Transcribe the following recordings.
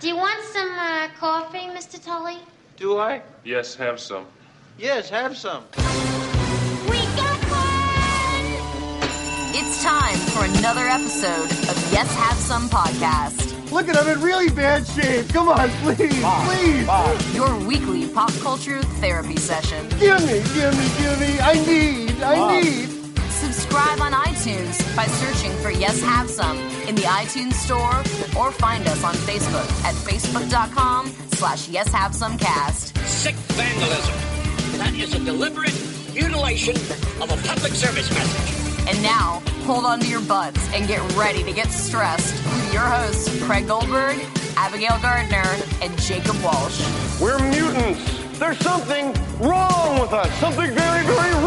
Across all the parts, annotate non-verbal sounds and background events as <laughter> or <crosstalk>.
Do you want some uh, coffee, Mr. Tully? Do I? Yes, have some. Yes, have some. We got one! It's time for another episode of Yes Have Some Podcast, Look at I'm in really bad shape. Come on, please, please. your weekly pop culture therapy session. Give me, give me, give me. I need, I need. Subscribe on iTunes by searching for Yes Have Some in the iTunes store or find us on Facebook at facebook.com slash Yes Have Some Cast. sick vandalism. That is a deliberate mutilation of a public service message. And now, hold on to your butts and get ready to get stressed with your hosts, Craig Goldberg, Abigail Gardner, and Jacob Walsh. We're mutants. There's something wrong with us. Something very, very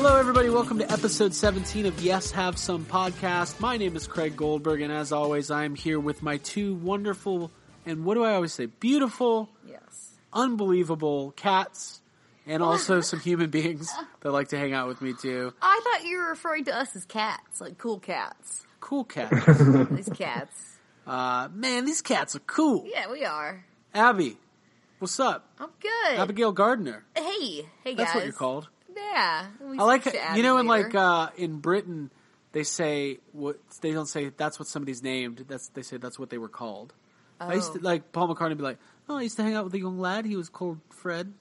Hello, everybody. Welcome to episode 17 of Yes Have Some podcast. My name is Craig Goldberg, and as always, I am here with my two wonderful and what do I always say? Beautiful, Yes. unbelievable cats, and also <laughs> some human beings that like to hang out with me too. I thought you were referring to us as cats, like cool cats. Cool <laughs> cats. These cats. uh, man, these cats are cool. Yeah, we are. Abby, what's up? I'm good. Abigail Gardner. Hey, hey guys. That's what you're called. Yeah. we I like switched to you know, Abby in like uh, in Britain, they say what they don't say. That's what somebody's named. That's they say that's what they were called. I used to Oh. like Paul McCartney be like, "Oh, I used to hang out with a young lad. He was called Fred."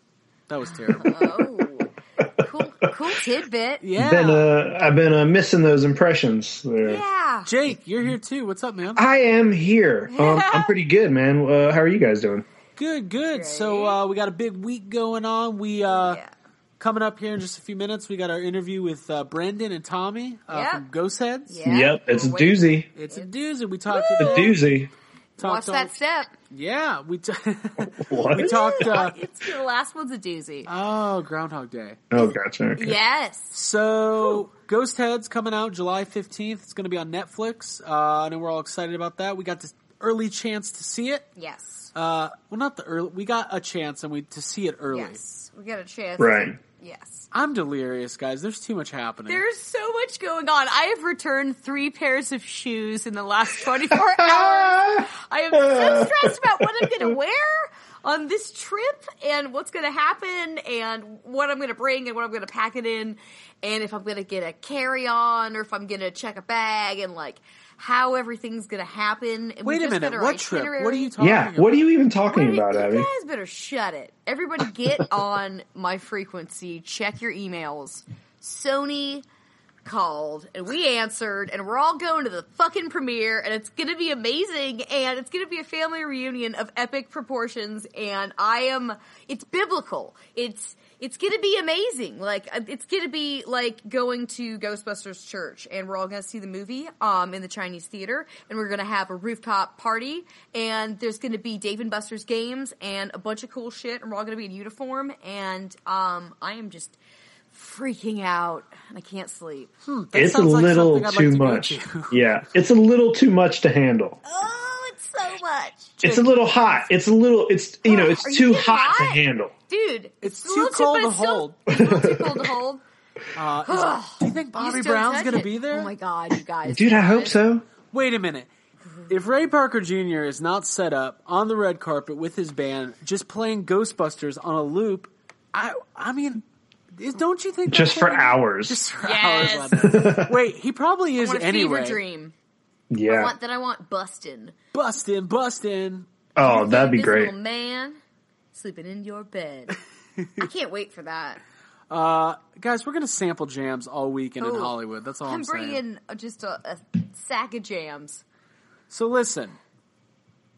That was terrible. <laughs> Oh, cool, cool tidbit. yeah, Been, uh, I've been uh, missing those impressions there. Yeah. Jake, you're here too. What's up, man? I am here. Um, I'm pretty good, man. Uh, how are you guys doing? Good, good. So Great. uh, we got a big week going on. We uh, Yeah. Coming up here in just a few minutes. We got our interview with uh, Brendan and Tommy uh, Yeah. from Ghost Heads. Yeah. Yep, it's a doozy. It's a doozy. We talked A to them. doozy. Talked Watch to that step. Yeah, we t- <laughs> What? we talked. Uh, <laughs> It's the last one's a doozy. oh, Groundhog Day. Oh, gotcha. Okay. yes. So, Ghost Heads coming out July 15th. It's going to be on Netflix. Uh, know we're all excited about that. We got this early chance to see it. Yes. Uh, well, not the early, we got a chance and we, to see it early. Yes. We got a chance. Right. Yes. I'm delirious, guys. There's too much happening. There's so much going on. I have returned three pairs of shoes in the last 24 <laughs> hours. I am so stressed about what I'm going to wear on this trip and what's going to happen and what I'm going to bring and what I'm going to pack it in and if I'm going to get a carry on or if I'm going to check a bag and like how everything's going to happen. And we Wait a just minute. got our What trip? What are you talking Yeah. about? What are you even talking about, are- Abby? You guys better shut it. Everybody get <laughs> on my frequency. Check your emails. Sony called and we answered and we're all going to the fucking premiere and it's gonna be amazing and it's gonna be a family reunion of epic proportions and I am it's biblical. It's it's gonna be amazing. Like uh, it's gonna be like going to Ghostbusters church and we're all gonna see the movie um in the Chinese theater and we're gonna have a rooftop party and there's gonna be Dave and Buster's games and a bunch of cool shit and we're all gonna be in uniform and um I am just freaking out and I can't sleep. That It's a sounds like little something like too to much. to. <laughs> yeah, it's a little too much to handle. Oh, it's so much. It's a little hot. It's a little. It's you know. It's are too hot, hot? to handle. Dude, It's a too little cold but to it's still- hold. <laughs> It's too cold to hold. <laughs> Uh, is- <sighs> do you think Bobby Just Brown's going to it. be there? Oh my god, you guys. Dude, I hope so. Wait a minute. If Ray Parker Jr. is not set up on the red carpet with his band, just playing Ghostbusters on a loop, I I mean, is, don't you think Just for gonna hours. Just for Yes. hours. <laughs> Wait, he probably I is want a anyway. fever dream. I Yeah. want that I want bustin'. Bustin', bustin'. Oh, that'd be great. man sleeping in your bed. <laughs> I can't wait for that. Uh, Guys, we're gonna sample jams all weekend in Hollywood. That's all I'm, I'm saying. bringing just a, a sack of jams. So listen,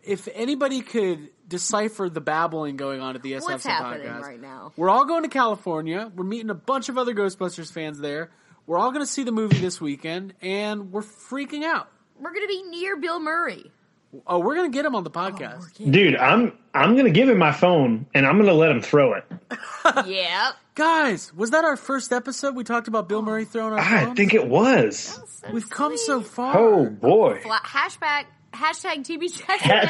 if anybody could decipher the babbling going on at the SFC What's podcast, right now? we're all going to California. We're meeting a bunch of other Ghostbusters fans there. We're all going to see the movie this weekend, and we're freaking out. We're gonna be near Bill Murray. Oh, we're going to get him on the podcast. Dude, I'm I'm gonna give him my phone and I'm gonna let him throw it. <laughs> yeah, Guys, was that our first episode? We talked about Bill Murray throwing our ah, I phones? think it was. We've come so far. Oh boy. Fla- hashback hashtag TBT. Hatch,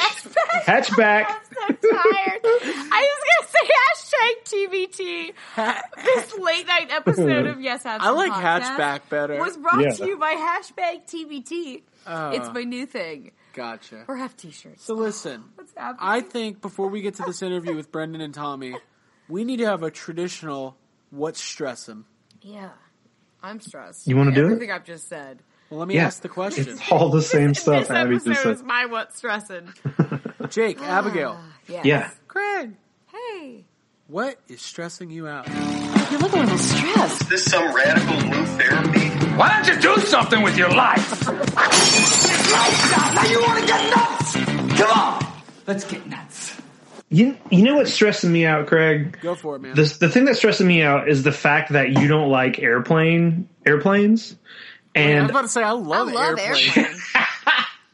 hatchback. I'm so tired. I was gonna say hashtag TBT. This late night episode of Yes Have <laughs> I like Podcast hatchback better. Was brought Yeah. to you by hashtag TBT. Oh. it's uh. my new thing. Gotcha. Or have t-shirts. So listen, <laughs> What's happening? I think before we get to this interview with Brendan and Tommy, we need to have a traditional "What's stressing." yeah, I'm stressed. You wanna do it? Everything I've just said. Well, let me Yeah. ask the question. It's all the same stuff this Abby just episode said. is my what's stressing. <laughs> Jake, ah, Abigail, Yes. Yeah. Craig, Hey. what is stressing you out? You look a little stressed. Is this some radical new therapy? Why don't you do something with your life? Now you want to get nuts? Come on, let's get nuts. You, you know what's stressing me out, Craig? Go for it, man. The, the thing that's stressing me out is the fact that you don't like airplane airplanes. And I was about to say I I love, love airplanes.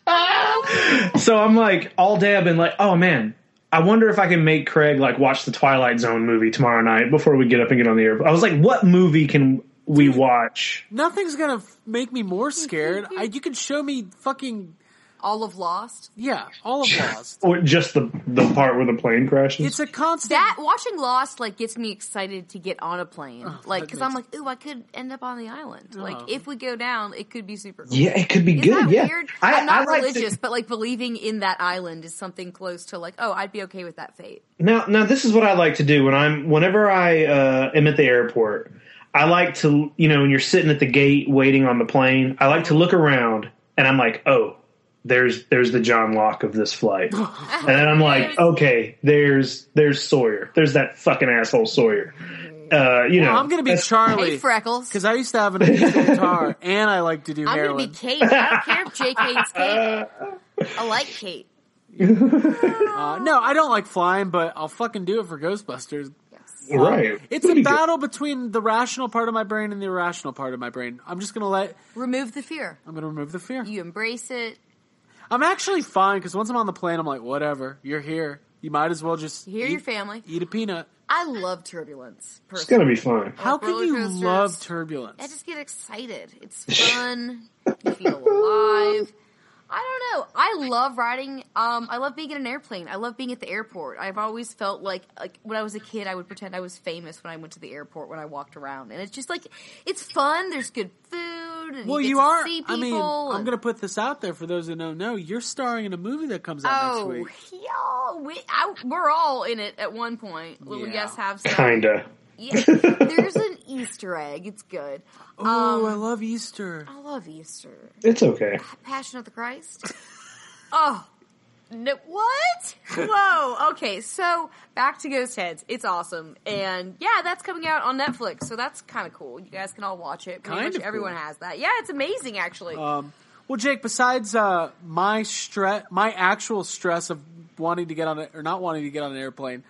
airplanes. <laughs> so I'm like, all day I've been like, oh man, I wonder if I can make Craig like watch the Twilight Zone movie tomorrow night before we get up and get on the airplane. I was like, what movie can we watch? Nothing's gonna f- make me more <laughs> scared. I, you can show me fucking All of Lost. yeah, all of <laughs> Lost. Or just the the part where the plane crashes? It's a constant. That watching Lost like gets me excited to get on a plane, like that because I'm like, ooh, I could end up on the island. Oh. Like if we go down, it could be super. Cool. yeah, it could be Is good. that yeah, weird? I, I'm not I like to- religious, but like believing in that island is something close to like, oh, I'd be okay with that fate. Now, now this is what I like to do when I'm whenever I uh, am at the airport. I like to, you know, when you're sitting at the gate waiting on the plane, I like to look around and I'm like, oh, there's there's the John Locke of this flight, <laughs> and then I'm like, okay, there's there's Sawyer, there's that fucking asshole Sawyer. Uh, you know, I'm gonna be Charlie Hey, Freckles. because I used to have an acoustic guitar <laughs> and I like to do I'm heroin. gonna be Kate. I don't care if Jake hates <laughs> Kate. I like Kate. Uh, no, I don't like flying, but I'll fucking do it for Ghostbusters. Um, right. It's Pretty a good. battle between the rational part of my brain and the irrational part of my brain. I'm just gonna let. Remove the fear. I'm gonna remove the fear. You embrace it. I'm actually fine because once I'm on the plane, I'm like, whatever. You're here. You might as well just Hear eat, your family. eat a peanut. I love turbulence. It's Personally. gonna be fun. How can roller you coasters. love turbulence? I just get excited. It's fun. you feel <laughs> alive. I don't know. I love riding. Um, I love being in an airplane. I love being at the airport. I've always felt like, like when I was a kid, I would pretend I was famous when I went to the airport when I walked around, and it's just like it's fun. There's good food. And well, you, you are. See I mean, people I'm gonna put this out there for those who don't know. You're starring in a movie that comes out Oh, next week. y'all, we, I, we're all in it at one point. Will we Yeah. guys have <laughs> some? Kinda. Yeah, there's an Easter egg. It's good. Oh, Um, I love Easter. I love Easter. It's okay. Passion of the Christ. <laughs> oh, no, what? <laughs> Whoa. Okay, so back to Ghost Heads. It's awesome, and yeah, that's coming out on Netflix, so that's kind of cool. You guys can all watch it. Pretty Kind of everyone cool. has that. Yeah, it's amazing, actually. Um, well, Jake, besides uh, my stress, my actual stress of wanting to get on it or not wanting to get on an airplane,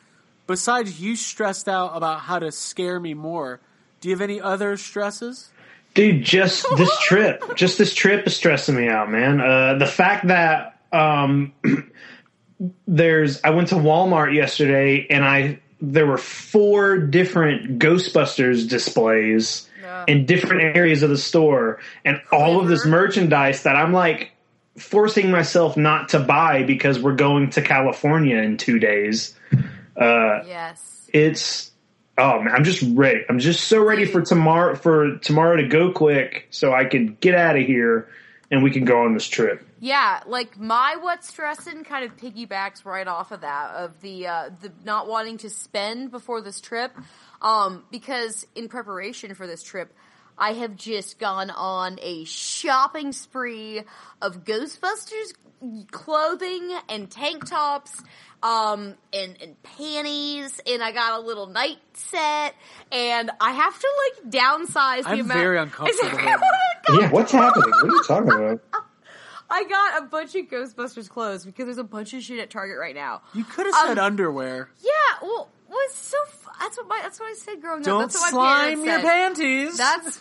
besides you stressed out about how to scare me more, do you have any other stresses? Dude, just this trip, <laughs> just this trip is stressing me out, man. Uh, the fact that um, <clears throat> there's, I went to Walmart yesterday and I there were four different Ghostbusters displays in different areas of the store, and all of this merchandise that I'm like forcing myself not to buy because we're going to California in two days. Uh, yes. it's oh man, I'm just ready. I'm just so ready for tomorrow for tomorrow to go quick so I can get out of here and we can go on this trip. Yeah, like my what's stressing kind of piggybacks right off of that of the uh, the not wanting to spend before this trip, um, because in preparation for this trip, I have just gone on a shopping spree of Ghostbusters clothing and tank tops. Um, and, and panties, and I got a little night set, and I have to like downsize the I'm amount. very <laughs> uncomfortable Is right everyone Yeah, what's happening? What are you talking about? <laughs> I got a bunch of Ghostbusters clothes because there's a bunch of shit at Target right now. You could have said Um, underwear. Yeah, well, was so. That's what my. That's what I said growing Don't up. That's what my slime parents your said. panties. That's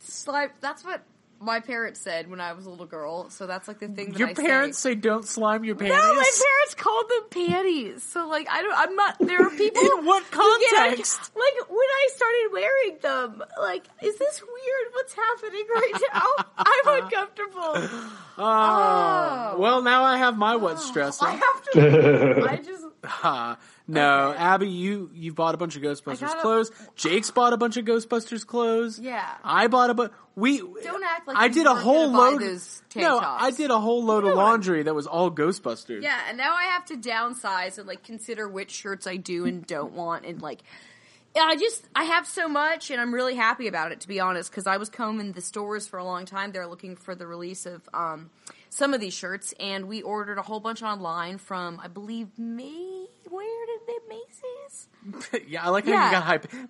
<laughs> slime. That's what my parents said when I was a little girl. So that's like the thing that Your I parents say. say don't slime your panties. No, my parents called them panties. So like I don't. I'm not. There are people. <laughs> In what who get- context? like when I started wearing them. Like, is this weird? What's happening right now? <laughs> I'm uncomfortable. Oh. Well, oh. now I have my what's oh, stressing. I have to. I just. Ha. Uh, no, Abby, you you bought a bunch of Ghostbusters gotta- clothes. Jake's bought a bunch of Ghostbusters clothes. Yeah. I bought a bunch. We Don't act like I you did a whole load. no. I did a whole load of laundry that was all Ghostbusters. Yeah, and now I have to downsize and like consider which shirts I do and don't want, and like, I just I have so much, and I'm really happy about it to be honest, because I was combing the stores for a long time. They're looking for the release of um, some of these shirts, and we ordered a whole bunch online from I believe May. Where did they Macy's? <laughs> yeah, I like how Yeah. you got hype. Macy's.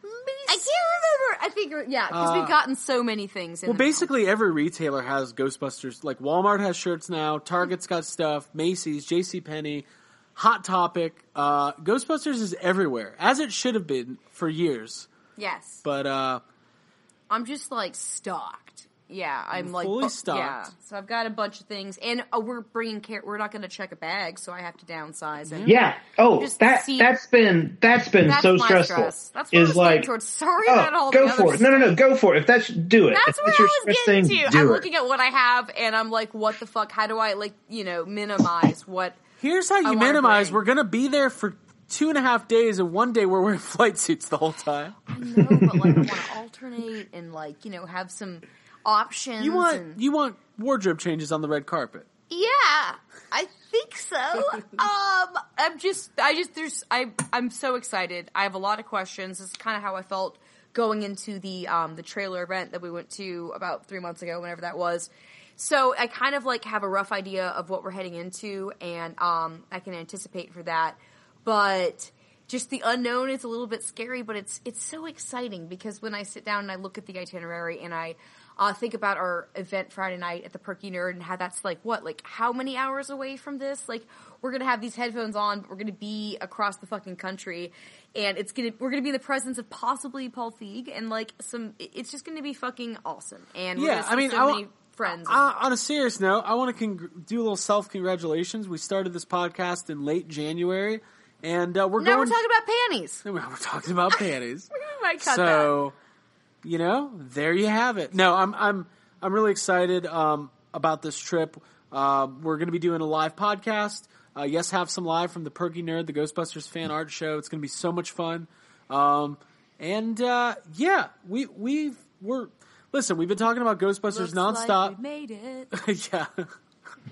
I can't remember. I think yeah, because Uh, we've gotten so many things. In Well, basically every retailer has Ghostbusters. Like Walmart has shirts now, Target's got stuff, Macy's, J.C. Penney, Hot Topic. Uh, Ghostbusters is everywhere, as it should have been for years. yes, But uh, I'm just like stocked. Yeah, I'm You're like fully bu- stocked. Yeah, so I've got a bunch of things, and uh, we're bringing care. We're not going to check a bag, so I have to downsize. And Yeah. Oh, Just that see- that's been that's been That's so my stressful. stress. That's what I is was like towards. Sorry oh, about all go the for other it. No, no, no, go for it. If that's do it. That's if what it's I your was stress getting thing, to. I'm it. looking at what I have, and I'm like, what the fuck? How do I like you know minimize what? here's how you wanna minimize. bring. We're gonna be there for two and a half days, and one day we're wearing <laughs> flight suits the whole time. No, but like I want to alternate and like you know have some options. You want and- you want wardrobe changes on the red carpet. Yeah, I think so. <laughs> um, I'm just, I just, there's, I, I'm so excited. I have a lot of questions. This is kind of how I felt going into the, um, the trailer event that we went to about three months ago, whenever that was. So I kind of like have a rough idea of what we're heading into, and um, I can anticipate for that. But just the unknown is a little bit scary, but it's it's so exciting because when I sit down and I look at the itinerary and I uh, think about our event Friday night at the Perky Nerd and how that's like what like how many hours away from this? Like we're gonna have these headphones on, but we're gonna be across the fucking country, and it's gonna we're gonna be in the presence of possibly Paul Feig and like some. It's just gonna be fucking awesome. And we're Yeah, I mean, so I many friends. Uh, on a serious note, I want to congr- do a little self congratulations. We started this podcast in late January, and uh, we're now going. <laughs> we're talking about panties. we're talking about panties. <laughs> We might cut that. so, you know, there you have it. No, I'm I'm I'm really excited um, about this trip. Uh, we're going to be doing a live podcast. Uh, yes, have some live from the Perky Nerd, the Ghostbusters fan art show. It's going to be so much fun. Um, and uh, yeah, we we've we're listen. We've been talking about Ghostbusters Looks like nonstop. we made it. <laughs> yeah. <laughs>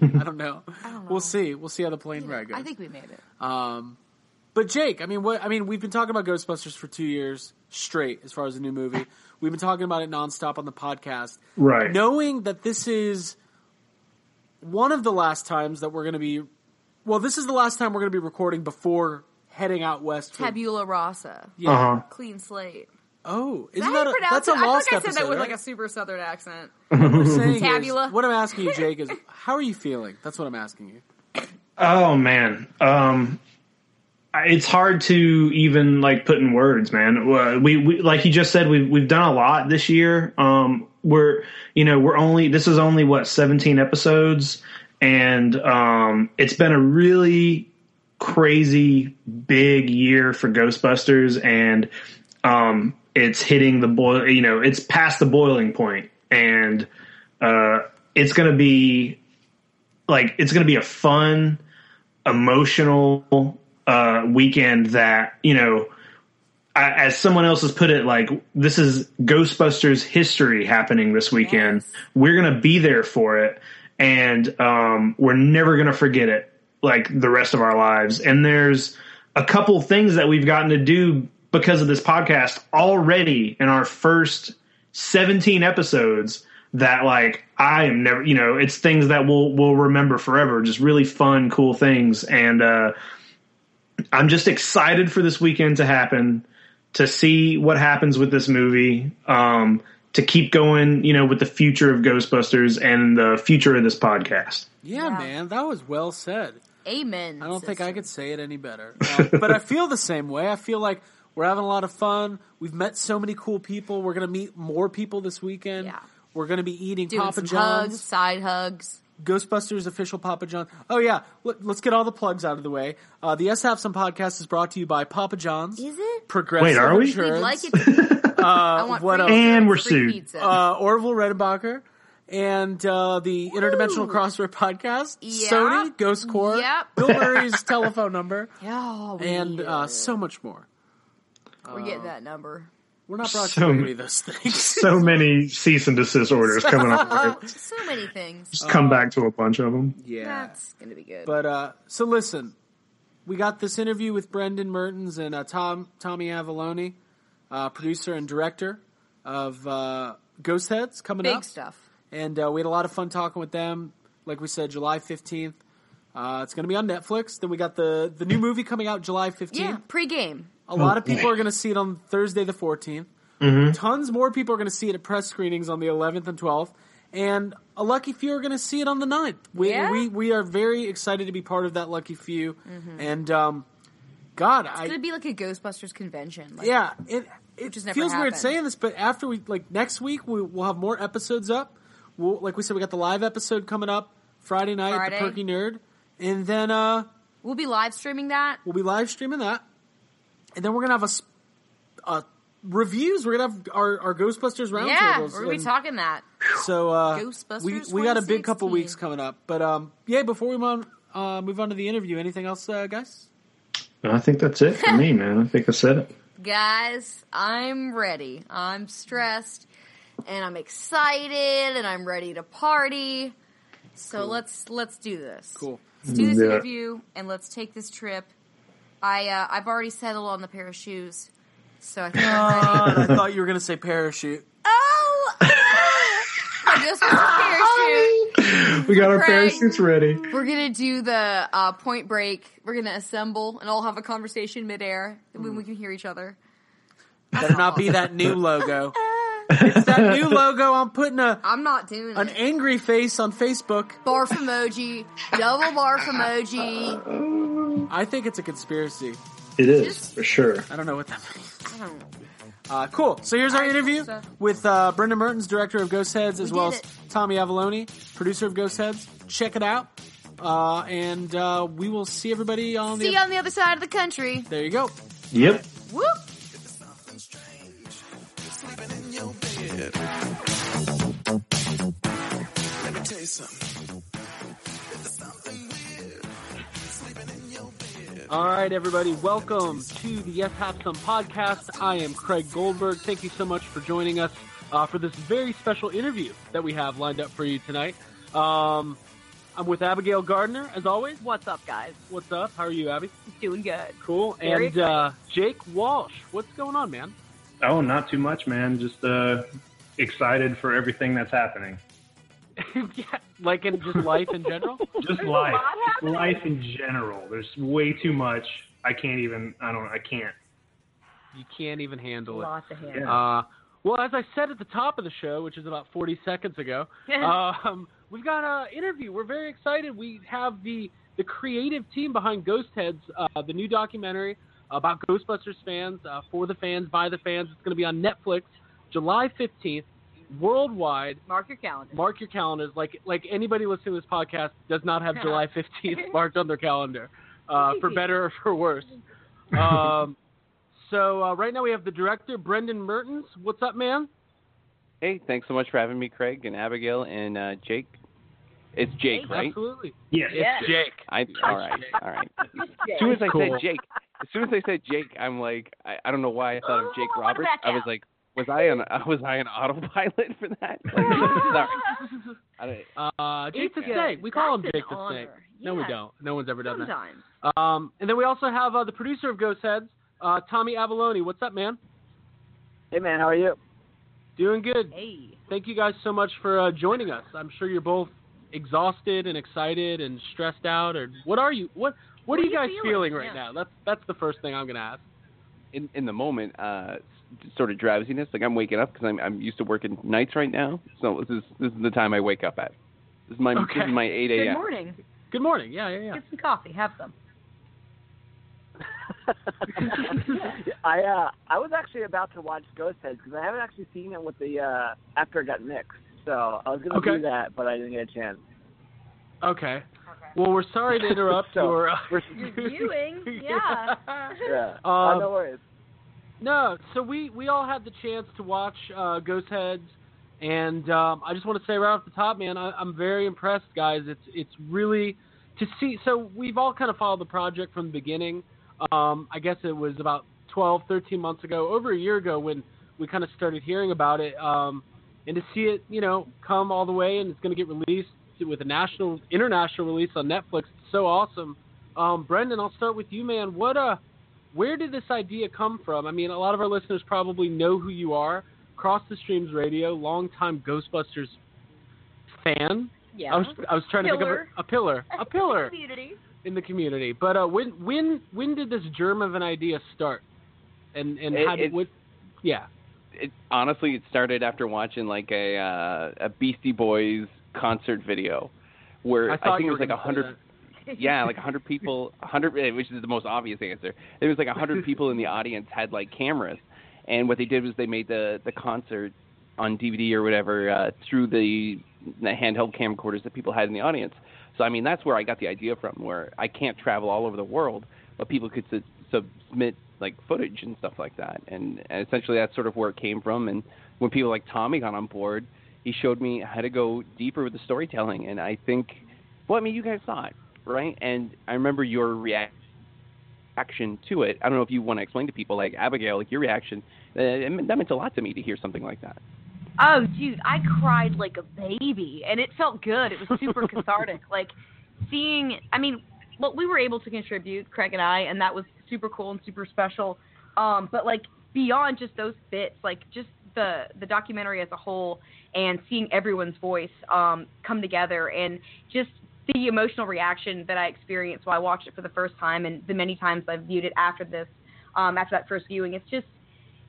I don't know. I don't know. We'll see. We'll see how the plane ride goes. I think we made it. Um, but Jake, I mean, what? I mean, we've been talking about Ghostbusters for two years straight, as far as the new movie. We've been talking about it nonstop on the podcast, Right. Knowing that this is one of the last times that we're going to be. Well, this is the last time we're going to be recording before heading out west. For, Tabula rasa. yeah. Uh-huh. Clean slate. Oh, Is isn't that that, how a, pronounce that's a it? I lost like I said episode? that with right? like a super southern accent. <laughs> What I'm saying is- Tabula. what I'm asking you, <laughs> Jake, is how are you feeling? That's what I'm asking you. Oh man, um, I- it's hard to even like put in words, man. Uh, We, we like you just said, we've we've done a lot this year. Um, we're you know we're only this is only what 17 episodes, and um, it's been a really crazy big year for Ghostbusters, and um, it's hitting the boil. You know, it's past the boiling point, and uh, it's going to be like it's going to be a fun, emotional uh, weekend that you know. I, as someone else has put it, like this is Ghostbusters history happening this weekend. Yes. We're gonna be there for it, and um, we're never gonna forget it like the rest of our lives. And there's a couple things that we've gotten to do because of this podcast already in our first 17 episodes that like I am never, you know, it's things that we'll we'll remember forever. Just really fun, cool things, and uh, I'm just excited for this weekend to happen, to see what happens with this movie, um, to keep going, you know, with the future of Ghostbusters and the future of this podcast. Yeah, Yeah. man, that was well said. Amen. I don't think I could say it any better. <laughs> Um, but I feel the same way. I feel like we're having a lot of fun. We've met so many cool people. We're going to meet more people this weekend. Yeah. We're going to be eating Doing Papa some John's. hugs, side hugs. Ghostbusters official Papa John. Oh yeah, Let, us get all the plugs out of the way. Uh, the S Have Some podcast is brought to you by Papa John's. Is it? Progressive Wait, are we? We'd like it. <laughs> I want what free else? And we're free sued. Pizza. uh, Orville Redenbacher and uh, the Interdimensional Crossword podcast. Yeah. Sony Ghost Corps. Yep. Bill Murray's telephone number, <laughs> oh, and uh, so much more. we're getting that number. We're not brought So to you many- any of those <laughs> things. So many cease and desist orders coming up. <laughs> So many things. Just come back to a bunch of them. yeah. That's gonna be good. But uh, so listen, we got this interview with Brendan Mertens and uh, Tom Tommy Avallone, uh, producer and director of uh, Ghost Heads, coming Big up, stuff. and uh, we had a lot of fun talking with them. Like we said, July fifteenth. Uh, it's going to be on Netflix. Then we got the the new movie coming out July fifteenth. Yeah, pre-game. A lot of people are going to see it on Thursday the 14th. Tons more people are going to see it at press screenings on the 11th and 12th. And a lucky few are going to see it on the 9th. We, Yeah? we, we are very excited to be part of that lucky few. And, um, God, It's I, gonna be like a Ghostbusters convention. Like, yeah, it, it has never feels weird saying this, but after we, like, next week, we, we'll have more episodes up. We'll, like we said, we got the live episode coming up Friday night Friday. at the Perky Nerd. And then, uh, We'll be live streaming that. We'll be live streaming that, and then we're gonna have a, uh, reviews. We're gonna have our, our Ghostbusters roundtables. Yeah, we're gonna be and talking that. So uh, Ghostbusters we we got a big 2016. couple weeks coming up. But um, yeah, before we move on, uh, move on to the interview, anything else, uh, guys? I think that's it for me, <laughs> man. I think I said it. Guys, I'm ready. I'm stressed and I'm excited and I'm ready to party. So let's let's do this. Cool. Let's do this Yeah. interview and let's take this trip. I uh, I've already settled on the pair of shoes. So I think I'm ready. I thought you were gonna say parachute. Oh! My Ghostbusters parachute. We got our Right. parachutes ready. We're gonna do the uh, point break. We're gonna assemble and all have a conversation midair when we can hear each other. Better not be that new logo. <laughs> it's that new logo. I'm putting a I'm not doing an it. angry face on Facebook. Barf emoji, double barf emoji. <laughs> I think it's a conspiracy. It is for sure. I don't know what that means. I don't know. Uh, cool. So here's our interview with uh, Brendan Mertens, director of Ghost Heads, as We well as it. Tommy Avallone, producer of Ghost Heads. Check it out. Uh, and uh, we will see everybody on See the. you on the other side of the country. there you go. Yep. Whoop! All right, everybody. Welcome to the Yes Have Some podcast. I am Craig Goldberg. Thank you so much for joining us uh, for this very special interview that we have lined up for you tonight. Um, I'm with Abigail Gardner, as always. What's up, guys? What's up? How are you, Abby? Doing good. Cool. Very and uh, Jake Walsh. What's going on, man? Oh, not too much, man. Just uh, excited for everything that's happening. <laughs> yeah, like in just life in general. <laughs> Just life, life in general. There's way too much. I can't even. I don't. I can't. You can't even handle it. Lots of hands. Uh, well, as I said at the top of the show, which is about 40 seconds ago, <laughs> um, we've got an interview. We're very excited. We have the the creative team behind Ghost Heads, uh, the new documentary about Ghostbusters fans, uh, for the fans, by the fans. It's going to be on Netflix July 15th, worldwide. Mark your calendar. Mark your calendars. Like like anybody listening to this podcast does not have <laughs> July 15th <laughs> marked on their calendar, uh, for better or for worse. <laughs> Um, so uh, right now we have the director Brendan Mertens. What's up, man? Hey, thanks so much for having me, Craig and Abigail and uh, Jake. It's Jake, right? Absolutely. Yes. It's Jake. I all right, all right. As soon as I Cool. said Jake, as soon as I said Jake, I'm like, I, I don't know why I thought of Jake Oh, Roberts. I was like, was I an <laughs> was I an autopilot for that? <laughs> Like, sorry. Don't, Uh, Jake the Snake. We call him That's an Jake the. Snake. No, we don't. No one's ever done that. Um, and then we also have uh, the producer of Ghost Heads, uh, Tommy Avallone. What's up, man? Hey man, how are you? Doing good. Hey. Thank you guys so much for uh, joining us. I'm sure you're both exhausted and excited and stressed out. Or what are you? What What, are you guys feeling, right Yeah. now? That's that's the first thing I'm gonna ask. in in the moment, uh, s- sort of drowsiness. Like I'm waking up because I'm I'm used to working nights right now. So this is this is the time I wake up at. This is my Okay. this is my 8 a.m. Good morning. Good morning. Yeah, yeah, yeah. Get some coffee. Have some. <laughs> I uh I was actually about to watch Ghost Heads because I haven't actually seen it with the uh after it got mixed. So I was gonna Okay. do that, but I didn't get a chance. Okay. Well, we're sorry to interrupt <laughs> So, your. Uh, we're- Your viewing, <laughs> yeah. Yeah. Um, oh, no worries. No, so we we all had the chance to watch uh, Ghost Heads, and um, I just want to say right off the top, man, I, I'm very impressed, guys. It's it's really to see. So we've all kind of followed the project from the beginning. Um, I guess it was about 12, 13 months ago, over a year ago, when we kind of started hearing about it, um, and to see it, you know, come all the way, and it's going to get released with a national, international release on Netflix. It's so awesome. Um, Brendan, I'll start with you, man. What uh where did this idea come from? I mean, a lot of our listeners probably know who you are. Cross the Streams Radio, longtime Ghostbusters fan. Yeah. I was I was trying to think of a, a pillar, a <laughs> pillar Community. in the community. But uh, when when when did this germ of an idea start? And and It- how did it- what? Yeah. It, honestly, it started after watching like a uh, a Beastie Boys concert video, where I thought think it was like a hundred. Yeah, like <laughs> a hundred people, a hundred, eh, which is the most obvious answer. It was like a hundred people in the audience had like cameras, and what they did was they made the the concert on DVD or whatever uh, through the, the handheld camcorders that people had in the audience. So I mean, that's where I got the idea from. Where I can't travel all over the world, but people could su- submit like footage and stuff like that, and, and essentially that's sort of where it came from. And when people like Tommy got on board, he showed me how to go deeper with the storytelling, and I think, well, I mean, you guys saw it, right? And I remember your reaction to it. I don't know if you want to explain to people, like Abigail, like your reaction. Uh, that meant a lot to me to hear something like that. Oh, dude, I cried like a baby, and it felt good. It was super cathartic. <laughs> Like seeing, I mean, well, we were able to contribute, Craig and I, and that was super cool and super special. Um, but like beyond just those bits, like just the the documentary as a whole, and seeing everyone's voice um, come together, and just the emotional reaction that I experienced while I watched it for the first time, and the many times I've viewed it after this, um, after that first viewing, it's just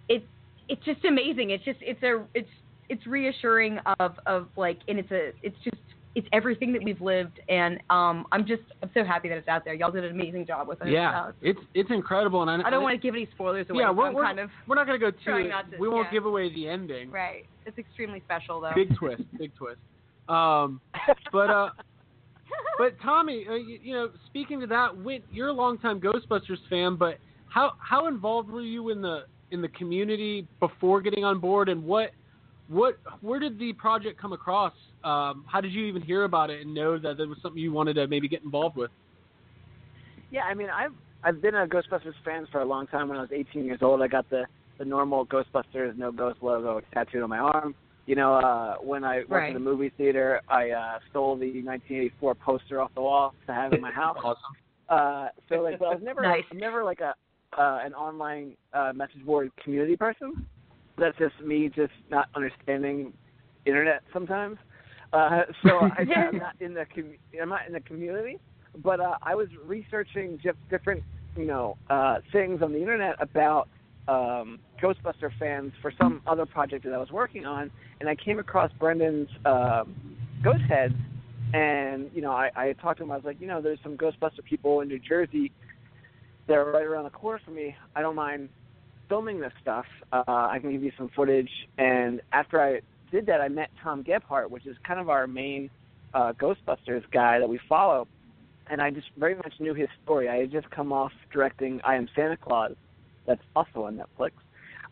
it's it's just amazing. It's just it's a it's it's reassuring of of like and it's a it's just it's everything that we've lived and um I'm just I'm so happy that it's out there. Y'all did an amazing job with it. Yeah, Uh, it's it's incredible, and I, I don't want to give any spoilers away. Yeah, we're we're, kind of we're not going to go too. to, we won't yeah. give away the ending. right. It's extremely special though. Big twist, big twist. Um, but uh, <laughs> <laughs> but Tommy, uh, you, you know, speaking to that, when, you're a longtime Ghostbusters fan, but how how involved were you in the in the community before getting on board, and what what where did the project come across? Um, how did you even hear about it and know that there was something you wanted to maybe get involved with? Yeah, I mean, I've I've been a Ghostbusters fan for a long time. When I was 18 years old, I got the the normal Ghostbusters no ghost logo tattooed on my arm. You know, uh, when I went Right. to the movie theater, I uh, stole the 1984 poster off the wall to have in my house. <laughs> Awesome. Uh, so like, but I was never, Nice. I'm never like a uh, an online uh, message board community person. That's just me, just not understanding internet sometimes. Uh, so I, <laughs> I'm not in the com- I'm not in the community, but uh, I was researching just different, you know, uh, things on the internet about um, Ghostbuster fans for some other project that I was working on, and I came across Brendan's um, Ghost Heads, and you know, I, I talked to him. I was like, you know, there's some Ghostbuster people in New Jersey that are right around the corner from me. I don't mind filming this stuff. Uh, I can give you some footage. And after I did that, I met Tom Gebhardt, which is kind of our main uh, Ghostbusters guy that we follow. And I just very much knew his story. I had just come off directing I Am Santa Claus, that's also on Netflix.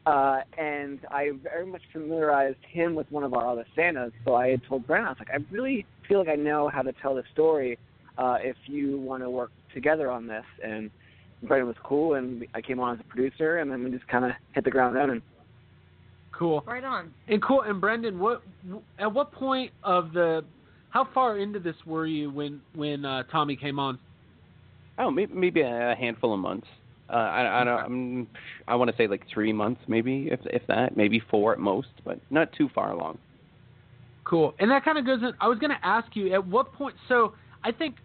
Uh, and I very much familiarized him with one of our other Santas. So I had told Brent, I was like, I really feel like I know how to tell the story uh, if you want to work together on this. And Brendan was cool, and I came on as a producer, and then we just kind of hit the ground running. Cool. Right on. And cool. And Brendan, what at what point of the how far into this were you when when uh, Tommy came on? Oh, maybe, maybe a handful of months. Uh, I, I don't. I'm, I want to say like three months, maybe if if that, maybe four at most, but not too far along. Cool. And that kind of goes in. I was going to ask you at what point. So I think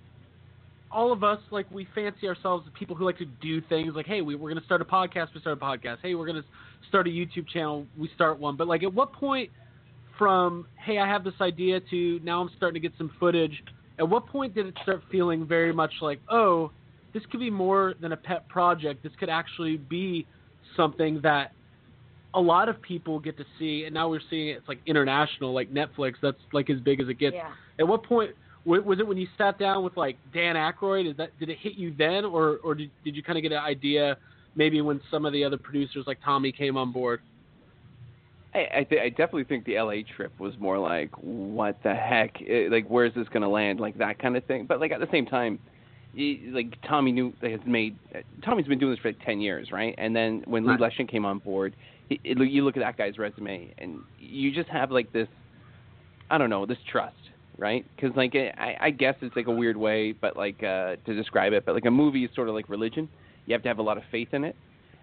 all of us, like, we fancy ourselves as people who like to do things like, hey, we, we're going to start a podcast, we start a podcast. Hey, we're going to start a YouTube channel, we start one. But, like, at what point from, hey, I have this idea to now I'm starting to get some footage, at what point did it start feeling very much like, oh, this could be more than a pet project? This could actually be something that a lot of people get to see, and now we're seeing it, it's like international, like Netflix. That's like as big as it gets. Yeah. At what point was it when you sat down with like Dan Aykroyd? Is that did it hit you then, or or did did you kind of get an idea maybe when some of the other producers like Tommy came on board? I I, th- I definitely think the LA trip was more like what the heck, Eh, like where's this gonna land, like that kind of thing. But like at the same time, y- like Tommy knew has made Tommy's been doing this for like ten years, right? And then when Lee Right. Came on board, he, it, you look at that guy's resume, and you just have like this, I don't know, this trust, right? Because like I, I guess it's like a weird way, but like uh, to describe it, but like a movie is sort of like religion. You have to have a lot of faith in it.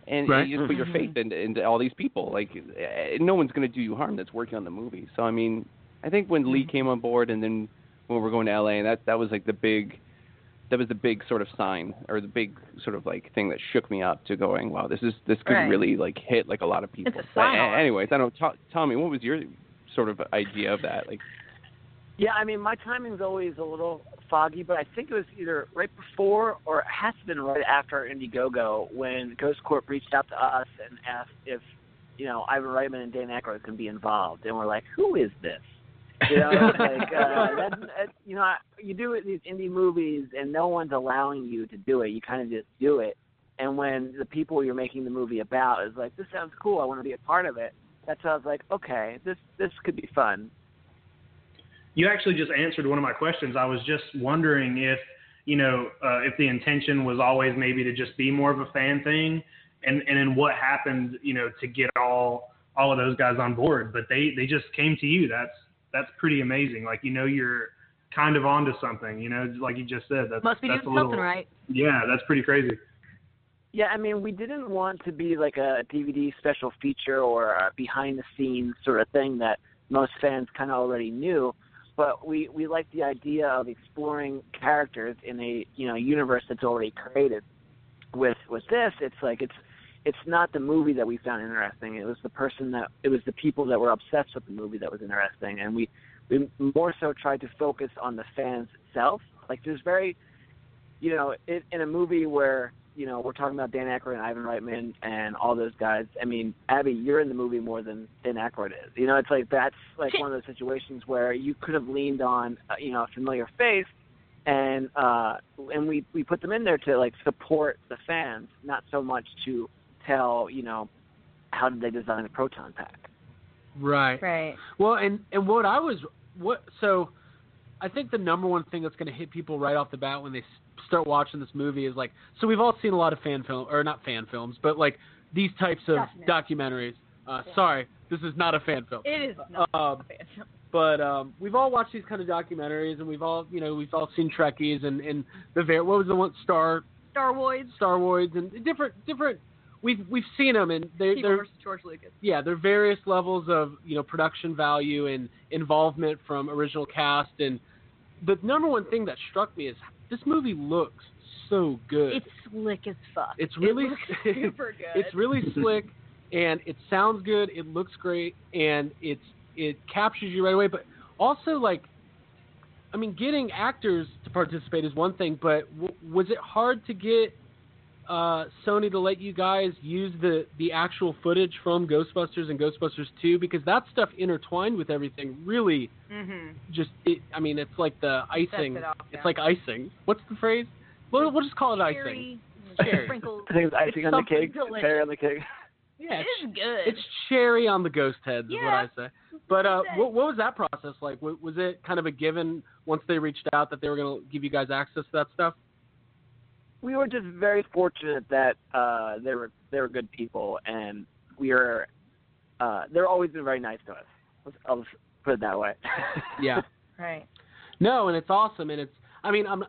And Right. you just put your faith into, into all these people. Like, eh, no one's going to do you harm that's working on the movie. So, I mean, I think when Lee came on board, and then when we're going to LA, and that that was like the big, that was the big sort of sign, or the big sort of like thing that shook me up to going, wow, this is this could Right. really like hit like a lot of people. It's a sign. a- anyways, I don't. T- Tommy, what was your sort of idea of that? Like, Yeah, I mean, my timing's always a little foggy, but I think it was either right before or it has to have been right after Indiegogo when Ghost Corps reached out to us and asked if, you know, Ivan Reitman and Dan Aykroyd can be involved, and we're like, who is this? You know, <laughs> like uh, that, that, you know, you do it, these indie movies, and no one's allowing you to do it. You kind of just do it, and when the people you're making the movie about is like, this sounds cool, I want to be a part of it. That's how I was like, okay, this this could be fun. You actually just answered one of my questions. I was just wondering if, you know, uh, if the intention was always maybe to just be more of a fan thing, and and then what happened, you know, to get all all of those guys on board. But they they just came to you. That's that's pretty amazing. Like you know, you're kind of onto something. You know, like you just said. That's Must be that's doing a little, something right. Yeah, that's pretty crazy. Yeah, I mean, we didn't want to be like a DVD special feature or a behind the scenes sort of thing that most fans kind of already knew, but we we like the idea of exploring characters in a you know universe that's already created. With with this, it's like it's it's not the movie that we found interesting. It was the person that it was the people that were obsessed with the movie that was interesting, and we we more so tried to focus on the fans itself. Like there's very you know, in, in a movie where you know we're talking about Dan Aykroyd and Ivan Reitman and all those guys. I mean, Abby, you're in the movie more than Dan Aykroyd is. You know, it's like that's like one of those situations where you could have leaned on uh, you know a familiar face, and uh, and we we put them in there to like support the fans, not so much to tell you know how did they design a proton pack. Right. Right. Well, and and what I was what so I think the number one thing that's going to hit people right off the bat when they start watching this movie is like so we've all seen a lot of fan film or not fan films, but like these types of documentaries. Uh, Sorry, this is not a fan film. It is not Um, but um, we've all watched these kind of documentaries, and we've all, you know, we've all seen Trekkies and and the var- what was the one Star Star Wars. Star Wars and different different. We've we've seen them, and they, People they're George Lucas. yeah, there are various levels of you know production value and involvement from original cast. And the number one thing that struck me is this movie looks so good. It's slick as fuck. It's It really looks <laughs> super good. it's really slick, and it sounds good. It looks great, and it's it captures you right away. But also like, I mean, getting actors to participate is one thing, but w- was it hard to get uh, Sony to let you guys use the the actual footage from Ghostbusters and Ghostbusters 2 because that stuff intertwined with everything really Mm-hmm. just it, I mean it's like the icing. it off, It's like icing. What's the phrase? We'll, we'll just call it icing. Cherry. Sprinkles. I think it's icing on the cake, delicious. cherry on the cake. <laughs> Yeah, It is good. It's cherry on the ghost heads, is what I say. But uh, what, what was that process like? Was it kind of a given once they reached out that they were going to give you guys access to that stuff? We were just very fortunate that uh they were they were good people and we are uh they're always been very nice to us. Let's, I'll just put it that way. <laughs> Yeah. right. No, and it's awesome, and it's. I mean, I'm.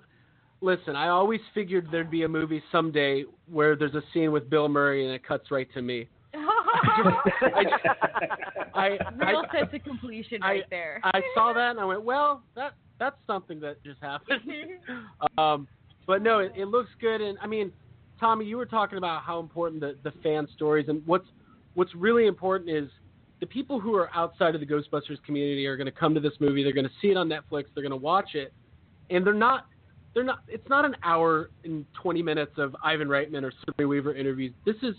Listen, I always figured there'd be a movie someday where there's a scene with Bill Murray and it cuts right to me. <laughs> I, Real I, sense of completion right there. I saw that and I went, well, that that's something that just happened. <laughs> um, but no, it, it looks good, and I mean, Tommy, you were talking about how important the, the fan stories and what's what's really important is the people who are outside of the Ghostbusters community are going to come to this movie. They're going to see it on Netflix. They're going to watch it, and they're not. They're not. It's not an hour and twenty minutes of Ivan Reitman or Sigourney Weaver interviews. This is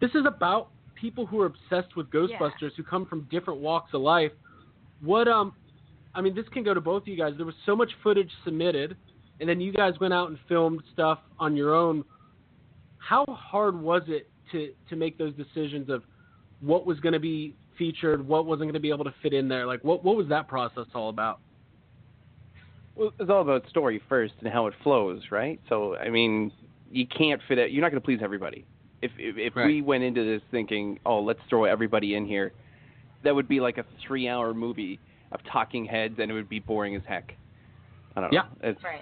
this is about people who are obsessed with Ghostbusters who come from different walks of life. What um, I mean, this can go to both of you guys. There was so much footage submitted, and then you guys went out and filmed stuff on your own. How hard was it to to make those decisions of what was going to be featured, what wasn't going to be able to fit in there? Like, what what was that process all about? Well, it's all about story first and how it flows, right? So, I mean, you can't fit it. You're not going to please everybody. If if, if we went into this thinking, oh, let's throw everybody in here, that would be like a three-hour movie of talking heads, and it would be boring as heck. I don't know. Yeah. It's, Right.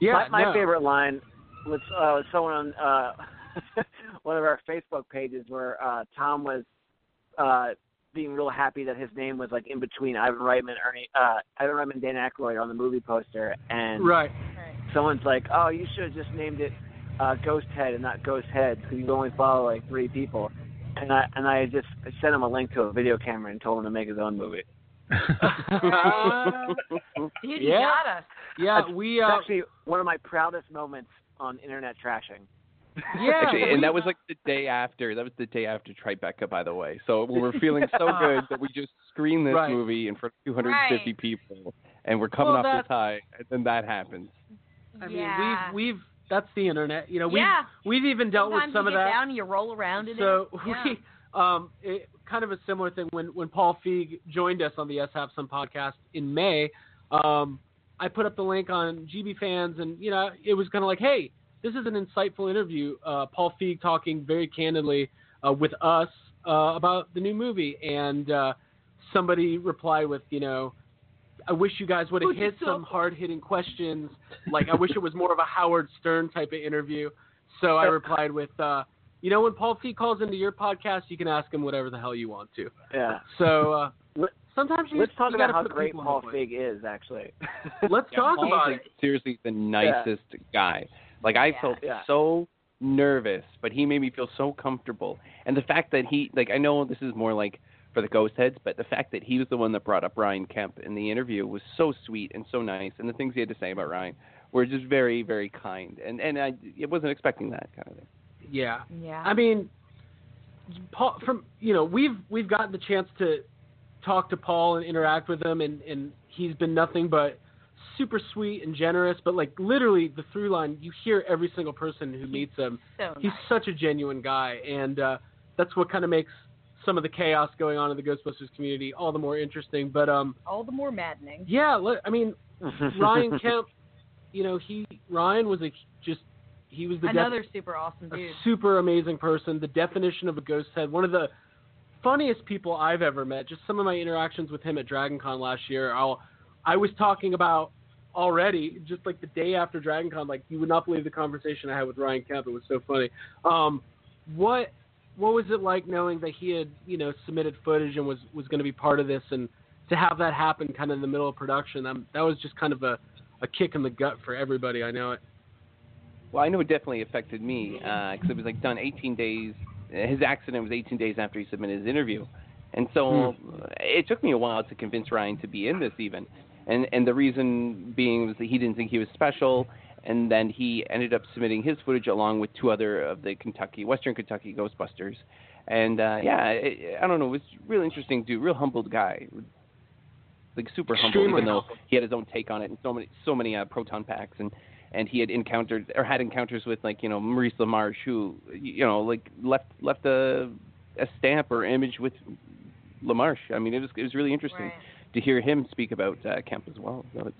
Yeah, my, my no. favorite line was uh, someone on uh, <laughs> one of our Facebook pages where uh, Tom was uh, being real happy that his name was like in between Ivan Reitman, Ernie, uh, Ivan Reitman, Dan Aykroyd on the movie poster, and Right. someone's like, "Oh, you should have just named it uh, Ghost Head and not Ghost Head because you only follow like three people." And I and I just sent him a link to a video camera and told him to make his own movie. Dude, <laughs> Yeah. you got us. Yeah, That's- we it's uh, actually one of my proudest moments on internet trashing. yeah, Actually, and that was like the day after. That was the day after Tribeca, by the way. So we were feeling so <laughs> good that we just screened this Right. movie in front of 250 Right. people, and we're coming Well, off that- this high, and then that happens. I yeah. mean, we've we've that's the internet. You know, we've Yeah. we've even dealt Sometimes with some you of get that. down and you roll around in so <laughs> it. Yeah. we um it, kind of a similar thing when when Paul Feig joined us on the S Have Some podcast in May. Um, I put up the link on GB fans, and you know, it was kind of like, hey, this is an insightful interview. Uh, Paul Feig talking very candidly uh, with us uh, about the new movie, and uh, somebody replied with, you know. I wish you guys would have hit some hard hitting questions. Like I wish it was more of a Howard Stern type of interview. So I replied with, uh, you know, when Paul Feig calls into your podcast, you can ask him whatever the hell you want to. Yeah. So uh, Let- sometimes you, Let's talk you about how great Paul their place. Feig is, actually. <laughs> Let's talk Paul's, about like, it. seriously the nicest guy. Like I Yeah. felt Yeah. so nervous, but he made me feel so comfortable. And the fact that he like I know this is more like for the ghost heads, but the fact that he was the one that brought up Ryan Kemp in the interview was so sweet and so nice and the things he had to say about Ryan were just very, very kind. And and I it wasn't expecting that kind of thing. Yeah. Yeah. I mean, Paul. From you know, we've we've gotten the chance to talk to Paul and interact with him, and and he's been nothing but super sweet and generous. But like literally, the through line, you hear every single person who meets him. so nice. He's such a genuine guy, and uh, that's what kind of makes some of the chaos going on in the Ghostbusters community all the more interesting. But um, all the more maddening. yeah, I mean, Ryan Kemp, <laughs> you know, he Ryan was a just he was the def- Another super awesome dude. super amazing person, the definition of a ghost head, one of the funniest people I've ever met. Just some of my interactions with him at DragonCon last year. I'll, I was talking about already, just like the day after DragonCon, like you would not believe the conversation I had with Ryan Kemp. It was so funny. Um, what what was it like knowing that he had you know submitted footage and was was going to be part of this, and to have that happen kind of in the middle of production? Um, that was just kind of a a kick in the gut for everybody. I know it. Well, I know it definitely affected me because it was like done 18 days. His accident was 18 days after he submitted his interview, and so uh, it took me a while to convince Ryan to be in this even. And and the reason being was that he didn't think he was special, and then he ended up submitting his footage along with two other of the Kentucky, Western Kentucky Ghostbusters. And uh, yeah, it, I don't know, it was really interesting dude, real humbled guy, like super humble, Extremely even though he had his own take on it and so many so many uh, proton packs and and he had encountered or had encounters with like you know Maurice LaMarche who you know like left left a a stamp or image with LaMarche. I mean, it was it was really interesting Right. to hear him speak about uh, Kemp as well. So it's,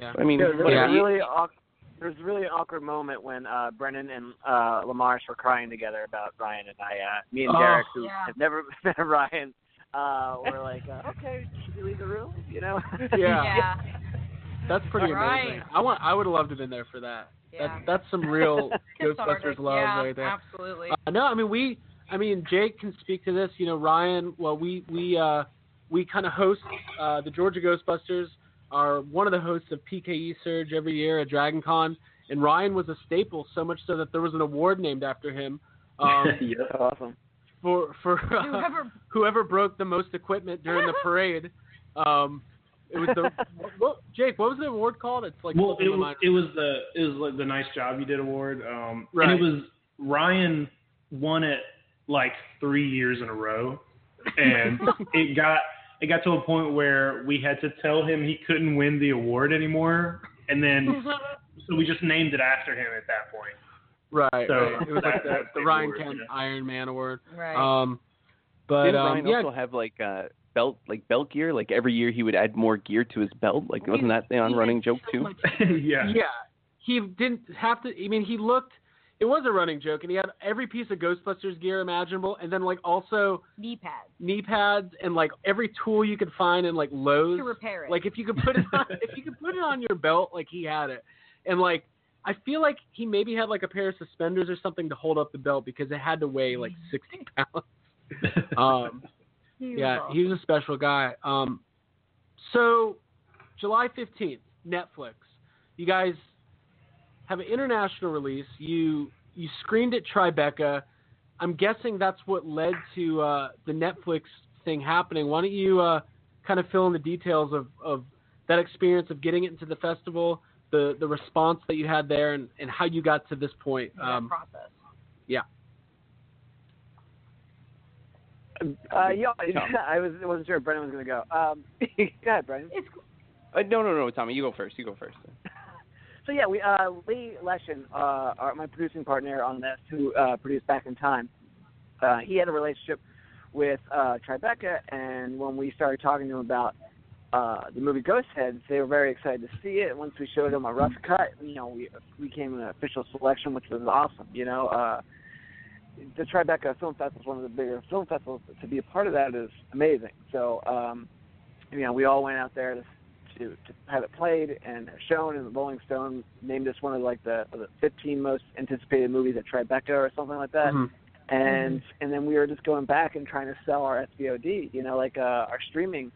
Yeah. I mean, There was whatever. a You- really awk- there was really awkward moment when uh, Brendan and uh, Lamarche were crying together about Ryan and I. Uh, me and Oh, Derek, who yeah. have never <laughs> met Ryan, uh, were like, uh, <laughs> "Okay, should we leave the room?" You know? Yeah. Yeah. That's pretty Right. amazing. I want. I would have loved to have been there for that. Yeah. That, that's some real <laughs> Ghostbusters love yeah, right there. Absolutely. Uh, no, I mean we. I mean Jake can speak to this. You know, Ryan. Well, we we uh we kind of host uh the Georgia Ghostbusters. Are one of the hosts of PKE Surge every year at Dragon Con, and Ryan was a staple. So much so that there was an award named after him. Um, <laughs> That's awesome. for for uh, <laughs> Whoever whoever broke the most equipment during the parade. Um, it was the <laughs> what, Jake. What was the award called? It's like well, it was it was the it was like the nice job you did award. Um, Right. And it was Ryan won it like three years in a row, and <laughs> it got it got to a point where we had to tell him he couldn't win the award anymore, and then <laughs> so we just named it after him at that point. Right. So right. It was like that- the, the the Ryan award, Kemp yeah. Iron Man award. Right. Um, but Didn't um, Ryan yeah, also have like uh, belt like belt gear? Like every year he would add more gear to his belt. Like wasn't that the on running joke too? <laughs> yeah. Yeah, he didn't have to. I mean, he looked. It was a running joke, and he had every piece of Ghostbusters gear imaginable, and then like also Knee pads knee pads and like every tool you could find in like Lowe's. to repair it. Like if you could put it on, if you could put it on your belt, like he had it, and like I feel like he maybe had like a pair of suspenders or something to hold up the belt because it had to weigh like sixty pounds. <laughs> um, Yeah, he was a special guy. Um, so July fifteenth, Netflix. You guys have an international release. You you screened at Tribeca. I'm guessing that's what led to uh, the Netflix thing happening. Why don't you uh, kind of fill in the details of, of that experience of getting it into the festival, the the response that you had there, and, and how you got to this point. Um, process. yeah. Uh, yeah, <laughs> I was wasn't sure if Brendan was going to go. Um, <laughs> go ahead, Brendan. It's cool. Uh, no, no, no, Tommy, you go first. You go first. <laughs> So yeah, we uh, Lee Leshin, uh, our, my producing partner on this, who uh, produced Back in Time. Uh, he had a relationship with uh, Tribeca, and when we started talking to him about uh, the movie Ghost Heads, they were very excited to see it. Once we showed them a rough cut, you know, we we came an official selection, which was awesome. You know, uh, the Tribeca Film Festival is one of the bigger film festivals. To be a part of that is amazing. So, um, you know, we all went out there to to, to have it played and shown, and the Rolling Stone named us one of like the, the 15 most anticipated movies at Tribeca or something like that. Mhm. And and then we were just going back and trying to sell our SVOD, you know, like uh, our streaming.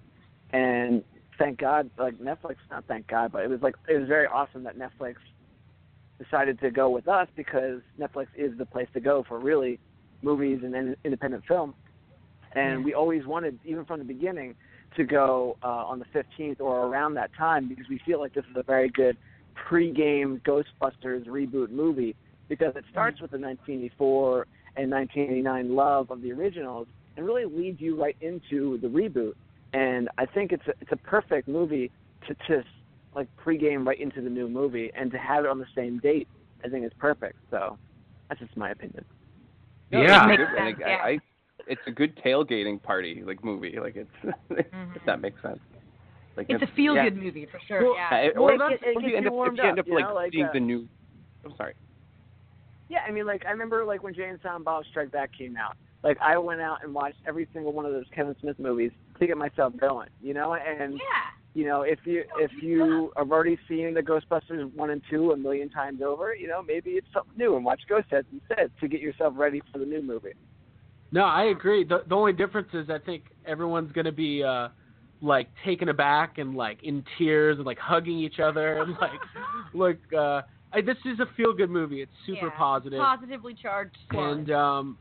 And thank God, like Netflix, not thank God, but it was like it was very awesome that Netflix decided to go with us because Netflix is the place to go for really movies and independent film. And we always wanted, even from the beginning, to go uh, on the 15th or around that time because we feel like this is a very good pre-game Ghostbusters reboot movie because it starts with the 1984 and 1989 love of the originals and really leads you right into the reboot. And I think it's a, it's a perfect movie to just like pre-game right into the new movie and to have it on the same date. I think is perfect. So that's just my opinion. No, Yeah. it's Makes sense, Like, I, yeah. I, it's a good tailgating party like movie. Like it's <laughs> if that makes sense. Like It's a if- feel yeah. good movie for sure. Well, yeah. Uh, Well, it if, it you end you up, if you end up, up you like, know, like, seeing uh, the new. I'm sorry. Yeah, I mean, like I remember like when Jay and Silent Bob Strike Back came out. Like I went out and watched every single one of those Kevin Smith movies to get myself going, you know. And yeah. You know, if you if you have already seen the Ghostbusters one and two a million times over, you know, maybe it's something new and watch Ghost Heads instead to get yourself ready for the new movie. No, I agree. The the only difference is I think everyone's gonna be uh like taken aback and like in tears and like hugging each other and <laughs> like like uh I, this is a feel good movie. It's super Yeah. positive. Positively charged. And um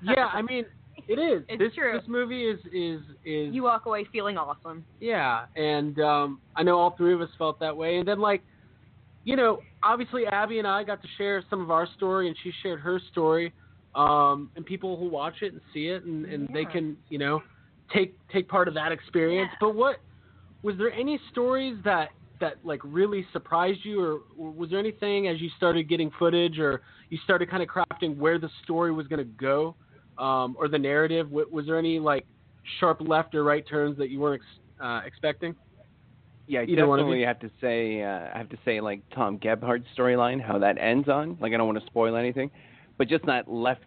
yeah, I mean it is. It's this true. this movie is is is you walk away feeling awesome. yeah, and um I know all three of us felt that way. And then like you know, obviously Abby and I got to share some of our story and she shared her story. Um and people who watch it and see it and, and they can, you know, take take part of that experience. But what was there any stories that that like really surprised you or, or was there anything as you started getting footage or you started kind of crafting where the story was going to go um, or the narrative w- was there any like sharp left or right turns that you weren't ex- uh, expecting Yeah, I Either definitely you? have to say uh, I have to say like Tom Gebhardt's storyline, how that ends on. Like I don't want to spoil anything, but just that left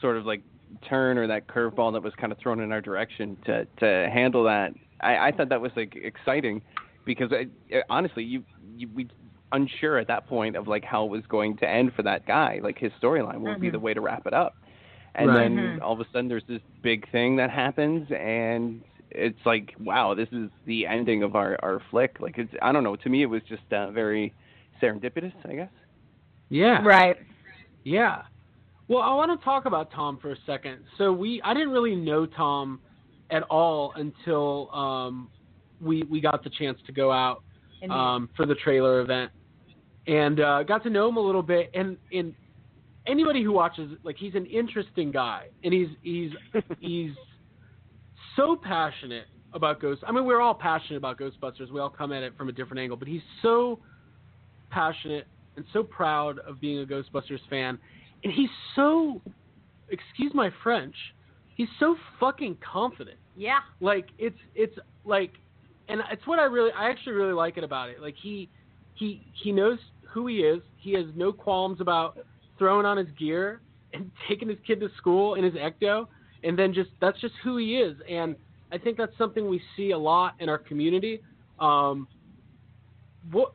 sort of like turn or that curveball that was kind of thrown in our direction to to handle that. I, I thought that was like exciting because I, I- honestly, you you we unsure at that point of like how it was going to end for that guy. Like his storyline will be Mhm. the way to wrap it up. And Right. then Mhm. all of a sudden there's this big thing that happens and it's like wow this is the ending of our our flick like it's i don't know to me it was just uh, very serendipitous i guess yeah Right. Yeah. Well, I want to talk about Tom for a second. So we, I didn't really know Tom at all until um, we we got the chance to go out um, for the trailer event, and uh, got to know him a little bit. And and anybody who watches like he's an interesting guy and he's he's <laughs> he's so passionate about ghosts. I mean, we're all passionate about Ghostbusters. We all come at it from a different angle, but he's so passionate and so proud of being a Ghostbusters fan, and he's so excuse my French, he's so fucking confident. Yeah. Like it's it's like and it's what I really I actually really like it about it. Like he he he knows who he is. He has no qualms about throwing on his gear and <laughs> taking his kid to school in his ecto and then just that's just who he is. And I think that's something we see a lot in our community. Um, what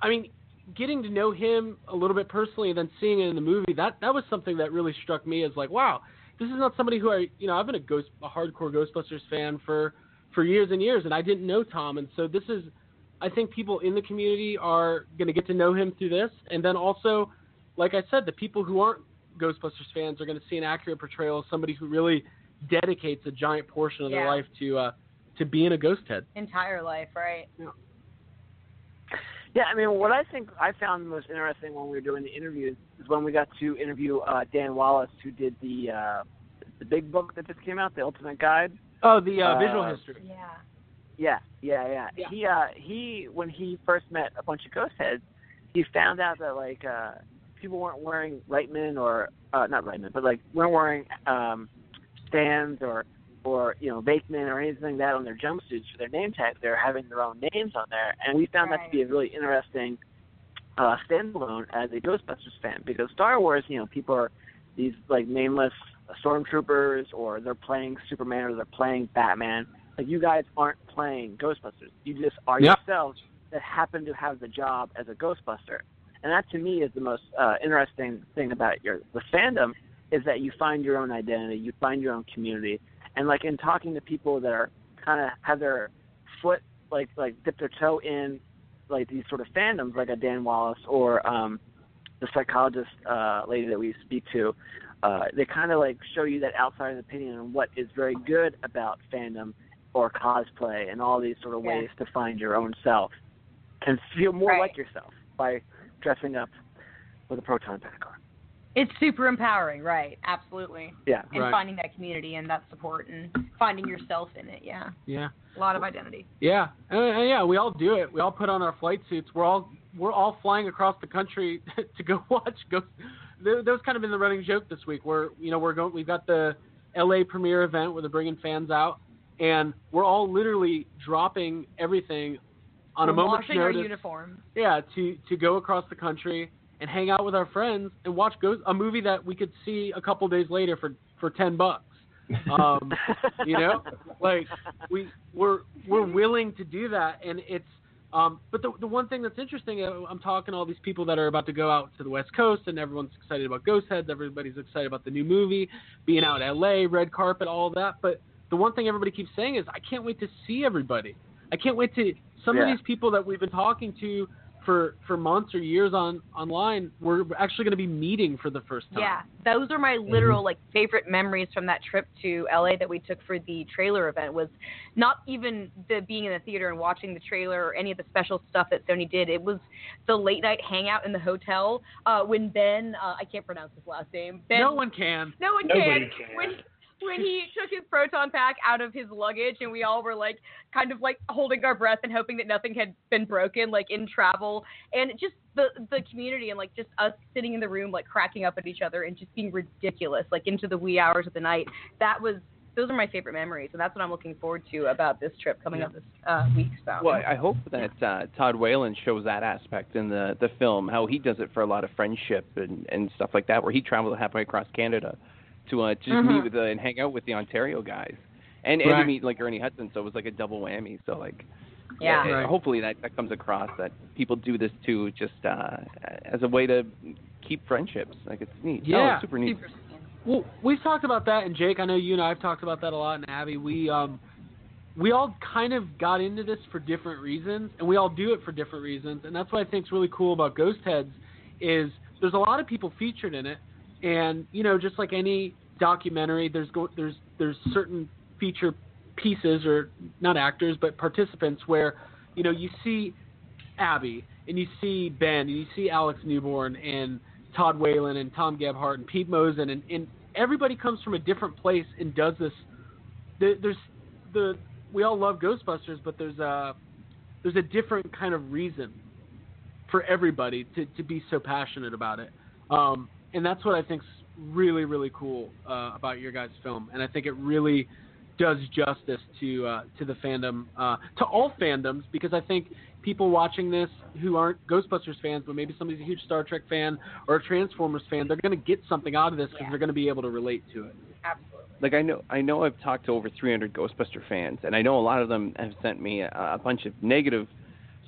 I mean, getting to know him a little bit personally and then seeing it in the movie, that that was something that really struck me as like, wow, this is not somebody who I you know, I've been a ghost a hardcore Ghostbusters fan for for years and years and I didn't know Tom. And so this is I think people in the community are going to get to know him through this. And then also like I said, the people who aren't Ghostbusters fans are going to see an accurate portrayal of somebody who really dedicates a giant portion of their life to uh, to being a ghost head. Entire life, right? Yeah, I mean, what I think I found most interesting when we were doing the interviews is when we got to interview uh, Dan Wallace, who did the uh, the big book that just came out, the Ultimate Guide. Oh, the uh, Uh, visual history. Yeah. Yeah, yeah, yeah. Yeah. He uh he when he first met a bunch of ghost heads, he found out that like uh people weren't wearing Reitman or uh not Reitman, but like weren't wearing um Stantz or or you know Venkman or anything like that on their jumpsuits for their name tags. They're having their own names on there, and we found that to be a really interesting uh standalone as a Ghostbusters fan because Star Wars, you know, people are these like nameless stormtroopers or they're playing Superman or they're playing Batman. Like you guys aren't playing Ghostbusters. You just are Yep. yourselves that happen to have the job as a Ghostbuster. And that to me is the most uh, interesting thing about your the fandom is that you find your own identity, you find your own community, and like in talking to people that are kind of have their foot like like dip their toe in like these sort of fandoms, like a Dan Wallace or um, the psychologist uh, lady that we speak to, uh, they kind of like show you that outside opinion on what is very good about fandom or cosplay and all these sort of Yeah. ways to find your own self and feel more Right. like yourself by dressing up with a proton pack on. It's super empowering, right? Absolutely. Yeah. And Right. finding that community and that support and finding yourself in it, yeah. Yeah. A lot of identity. Yeah, uh, uh, yeah, we all do it. We all put on our flight suits. We're all we're all flying across the country <laughs> to go watch Go. There, there was kind of been the running joke this week where you know we're going. We've got the L.A. premiere event where they're bringing fans out, and we're all literally dropping everything on a We're moment's washing our notice. uniforms. Yeah, to to go across the country and hang out with our friends and watch a movie that we could see a couple days later for for ten bucks. Um, <laughs> you know, like we we're we're willing to do that, and it's. Um, but the the one thing that's interesting, uh, I'm talking to all these people that are about to go out to the West Coast, and everyone's excited about Ghost Heads. Everybody's excited about the new movie, being out in LA, red carpet, all that. But the one thing everybody keeps saying is, I can't wait to see everybody. I can't wait to some Yeah. of these people that we've been talking to for for months or years on online. We're actually going to be meeting for the first time. Yeah, those are my literal like favorite memories from that trip to LA that we took for the trailer event. Was not even the being in the theater and watching the trailer or any of the special stuff that Sony did. It was the late night hangout in the hotel uh, when Ben, uh, I can't pronounce his last name. Ben, No one can. no one Nobody can. can. When when he took his proton pack out of his luggage and we all were like kind of like holding our breath and hoping that nothing had been broken like in travel. And just the the community and like just us sitting in the room like cracking up at each other and just being ridiculous like into the wee hours of the night. That was those are my favorite memories and that's what I'm looking forward to about this trip coming up this uh, week so. Well, I hope that uh, Todd Whalen shows that aspect in the the film, how he does it for a lot of friendship and and stuff like that, where he traveled halfway across Canada to uh, just Mhm. meet with uh, and hang out with the Ontario guys, and and to meet like Ernie Hudson. So it was like a double whammy. So like. Yeah. uh, Right. Hopefully that, that comes across that people do this too, just uh, as a way to keep friendships. Like it's neat. Oh, Yeah. it's super neat. Well, we've talked about that, and Jake, I know you and I have talked about that a lot, and Abby, we um, we all kind of got into this for different reasons, and we all do it for different reasons, and that's what I think is really cool about Ghost Heads is there's a lot of people featured in it, and you know, just like any documentary, there's go- there's there's certain feature pieces or not actors but participants where you know you see Abby and you see Ben and you see Alex Newborn and Todd Whalen and Tom Gebhardt and Pete Mosen and, and everybody comes from a different place and does this. There's the we all love Ghostbusters, but there's a there's a different kind of reason for everybody to, to be so passionate about it. Um, and that's what I think's really really cool uh, about your guys' film, and I think it really does justice to uh, to the fandom, uh, to all fandoms, because I think people watching this who aren't Ghostbusters fans, but maybe somebody's a huge Star Trek fan or a Transformers fan, they're going to get something out of this because they're going to be able to relate to it. Absolutely. Like I know, I know I've talked to over 300 Ghostbuster fans, and I know a lot of them have sent me a, a bunch of negative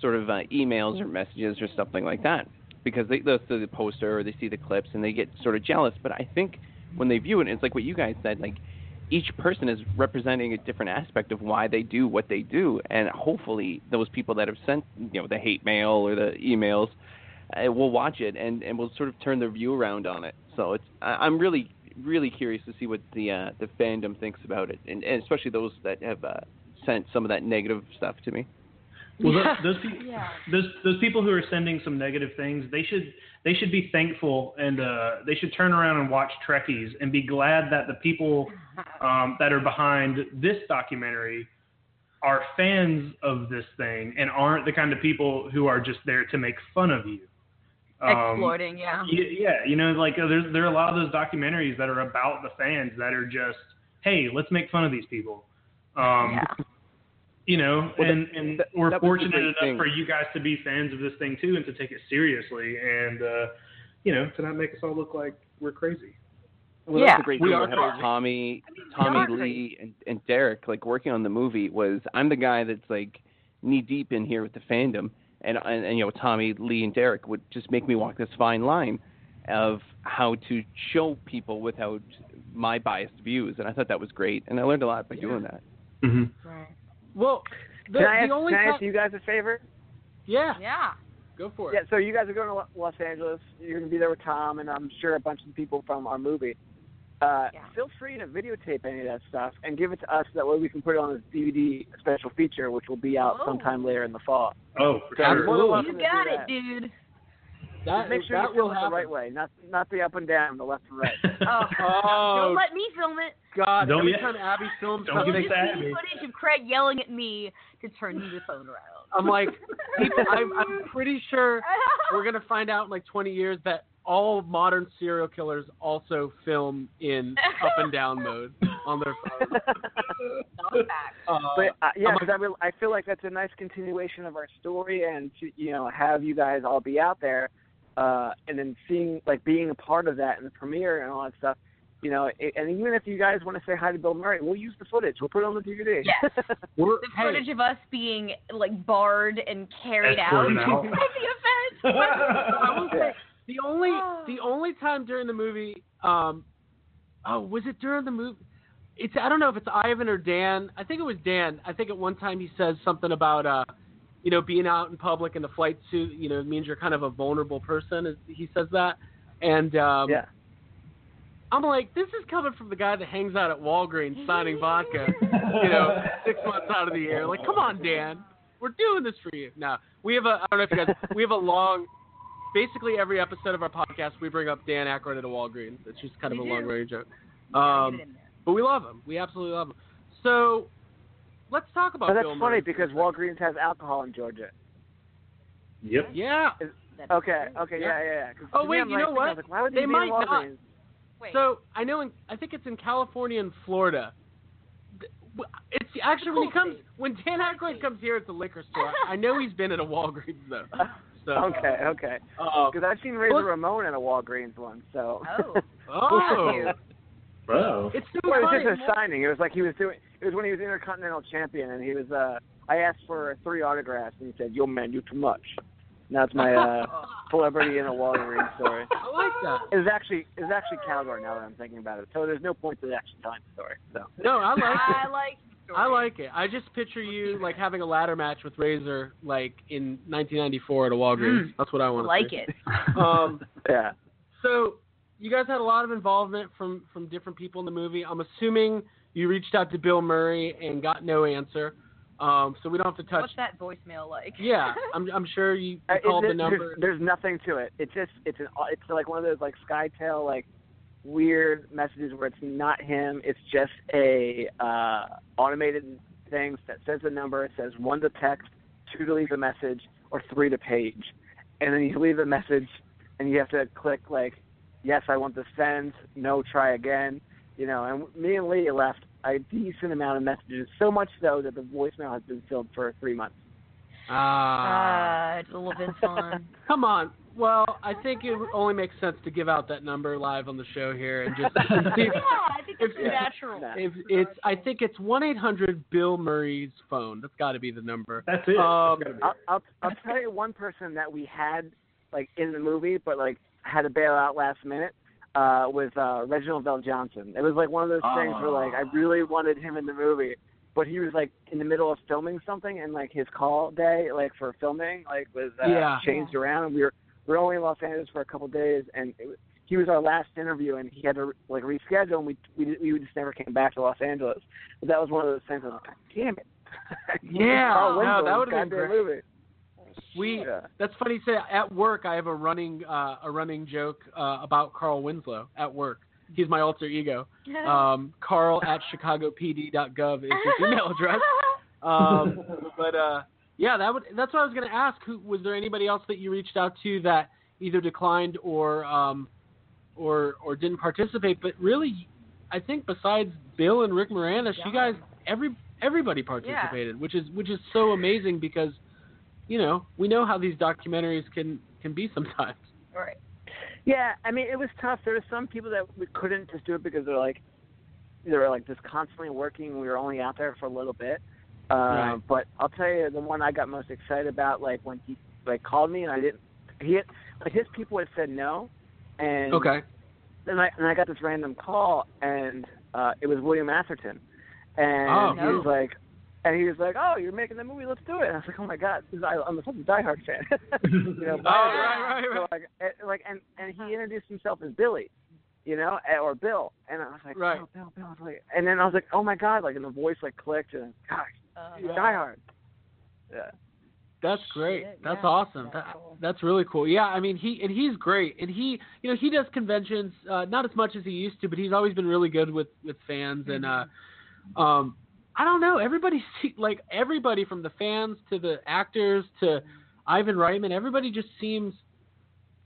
sort of uh, emails or messages or something like that because they they see the poster or they see the clips and they get sort of jealous. But I think when they view it, it's like what you guys said, like each person is representing a different aspect of why they do what they do, and hopefully those people that have sent you know the hate mail or the emails uh, will watch it and and will sort of turn their view around on it. So it's I, I'm really really curious to see what the uh, the fandom thinks about it, and, and especially those that have uh, sent some of that negative stuff to me. Well, those, those, people, those those people who are sending some negative things, they should they should be thankful and uh, they should turn around and watch Trekkies and be glad that the people <laughs> um, that are behind this documentary are fans of this thing and aren't the kind of people who are just there to make fun of you. Um, Exploiting, yeah. Yeah, you know, like uh, there's there are a lot of those documentaries that are about the fans that are just, hey, let's make fun of these people. Um, You know, Well, and and that- we're that fortunate enough thing. for you guys to be fans of this thing too, and to take it seriously, and uh, you know, to not make us all look like we're crazy. Well, Yeah. that's the great We thing are about having crazy. Tommy, Tommy Lee, and, and Derek like working on the movie was I'm the guy that's like knee deep in here with the fandom, and, and and you know Tommy Lee and Derek would just make me walk this fine line of how to show people without my biased views, and I thought that was great, and I learned a lot by doing that. Mm-hmm. Right. Well, the, can I ask, the only can I ti- ask you guys a favor? yeah, Yeah. go for it. Yeah, so you guys are going to Los Angeles. You're going to be there with Tom, and I'm sure a bunch of people from our movie. Uh, Yeah. Feel free to videotape any of that stuff and give it to us. That way we can put it on a DVD special feature, which will be out Oh. sometime later in the fall. Oh, for That's sure. More than cool. welcome You got it, that. dude. That, Just make sure that you film will it the right way, not not the up and down, the left and right. <laughs> Oh, Oh, don't let me film it. God! Don't Every yet. time Abby films Don't You'll something, get just see Abby. footage of Craig yelling at me to turn the phone around. I'm like, people, I'm, I'm <laughs> pretty sure we're gonna find out in like 20 years that all modern serial killers also film in up and down mode on their phone. <laughs> Uh, But uh, yeah, I'm- because I, real I feel like that's a nice continuation of our story, and to you know have you guys all be out there, uh, and then seeing like being a part of that and the premiere and all that stuff. You know, it, and even if you guys want to say hi to Bill Murray, we'll use the footage. We'll put it on the DVD. Yes. <laughs> we're, The hey, footage of us being like barred and carried out <laughs> out. by the event. <laughs> I will say the only the only time during the movie, um, oh, was it during the movie? It's I don't know if it's Ivan or Dan. I think it was Dan. I think at one time he says something about uh, you know, being out in public in the flight suit. You know, means you're kind of a vulnerable person. Is- He says that, and um, yeah. I'm like, this is coming from the guy that hangs out at Walgreens signing vodka, you know, <laughs> six months out of the year. Like, come on, Dan, we're doing this for you. Now we have a, I don't know if you guys, we have a long, basically every episode of our podcast we bring up Dan Aykroyd at a Walgreens. It's just kind of We a long range joke. Um, get it in there. but we love him. We absolutely love him. So let's talk about But that's Bill funny Murray. because Walgreens has alcohol in Georgia. Yep. Yeah. That is Okay, okay, yeah, yeah, yeah. 'Cause Oh, to me, wait, I'm you like know what? like, why would They they, might not. Wait. So I know, in, I think it's in California and Florida. Th- w- It's actually when he comes when Dan Aykroyd comes here, it's a liquor store. I know he's been at a Walgreens though. <laughs> So, Okay, okay. uh, Because I've seen Razor Well- Ramon at a Walgreens once, so. Oh. <laughs> oh, Bro. it's so Well, it was just a signing. It was like he was doing. It was when he was Intercontinental Champion, and he was. uh I asked for three autographs, and he said, "Yo, man, you too much." And that's my uh <laughs> celebrity in a Walgreens story. I like that. It was actually it was actually Calgary. Now that I'm thinking about it, so there's no point to the actually telling the story. So. No, I like I it. like. I like it. I just picture you like having a ladder match with Razor like in 1994 at a Walgreens. Mm. That's what I I want to like it. <laughs> Um, Yeah. So you guys had a lot of involvement from from different people in the movie. I'm assuming you reached out to Bill Murray and got no answer. Um, so we don't have to touch. What's that voicemail like? Yeah, <laughs> I'm I'm sure you, you Uh, it- called the number. There's, there's nothing to it. It's just it's an it's like one of those like SkyTel like weird messages where it's not him. It's just a uh, automated thing that says the number. It says one to text, two to leave a message, or three to page. And then you leave a message, and you have to click like, yes, I want to send. No, try again. You know, and me and Lee left a decent amount of messages, so much so that the voicemail has been filled for three months. Ah. Uh, it's a little bit fun. <laughs> Come on. Well, I think it only makes sense to give out that number live on the show here and just see <laughs> yeah, I think <laughs> it's if- natural. if it's. I think it's one eight hundred Bill Murray's phone. That's got to be the number. That's it. Um, That's gotta be I'll, I'll I'll tell you one person that we had like in the movie, but like had to bail out last minute. Uh, was uh, Reginald VelJohnson. It was like one of those things where like I really wanted him in the movie, but he was like in the middle of filming something, and like his call day, like for filming, like was uh, Yeah. changed around. And we were we were only in Los Angeles for a couple of days, and it, was- he was our last interview, and he had to like reschedule, and we we we just never came back to Los Angeles. But that was one of those things. I was like, damn it. <laughs> Yeah, Carl no, that would've been great. Movie. We Yeah. that's funny. to Say at work, I have a running uh, a running joke uh, about Carl Winslow at work. He's my alter ego. <laughs> Um, Carl at chicagopd.gov is his email address. Um, <laughs> but uh, yeah, that would that's what I was going to ask. Who was there anybody else that you reached out to that either declined or um, or or didn't participate? But really, I think besides Bill and Rick Moranis, you guys every everybody participated, which is which is so amazing because you know we know how these documentaries can can be sometimes. Right. Yeah, I mean, it was tough. There were some people that we couldn't just do it because they're like, they were like just constantly working. We were only out there for a little bit. Uh, Right. But I'll tell you, the one I got most excited about, like when he like called me and I didn't, he had, like his people had said no, and Okay. then I and I got this random call and uh, it was William Atherton, and Oh. he was like. And he was like, "Oh, you're making the movie. Let's do it." And I was like, "Oh my god, 'cause I, I'm such a diehard fan." <laughs> you know, <laughs> Oh, right, right, so right. like, and, like, and and he introduced himself as Billy, you know, eh, or Bill, and I was like, Right. Bill, Bill, Bill. I was like, and then I was like, oh my god, like, and the voice like clicked, and gosh, he's diehard. Yeah. That's great. Shit, That's yeah. awesome. That, that's really cool. Yeah, I mean he and he's great. And he, you know, he does conventions uh not as much as he used to, but he's always been really good with with fans and uh um I don't know, everybody <laughs> see, like everybody from the fans to the actors to Ivan Reitman, everybody just seems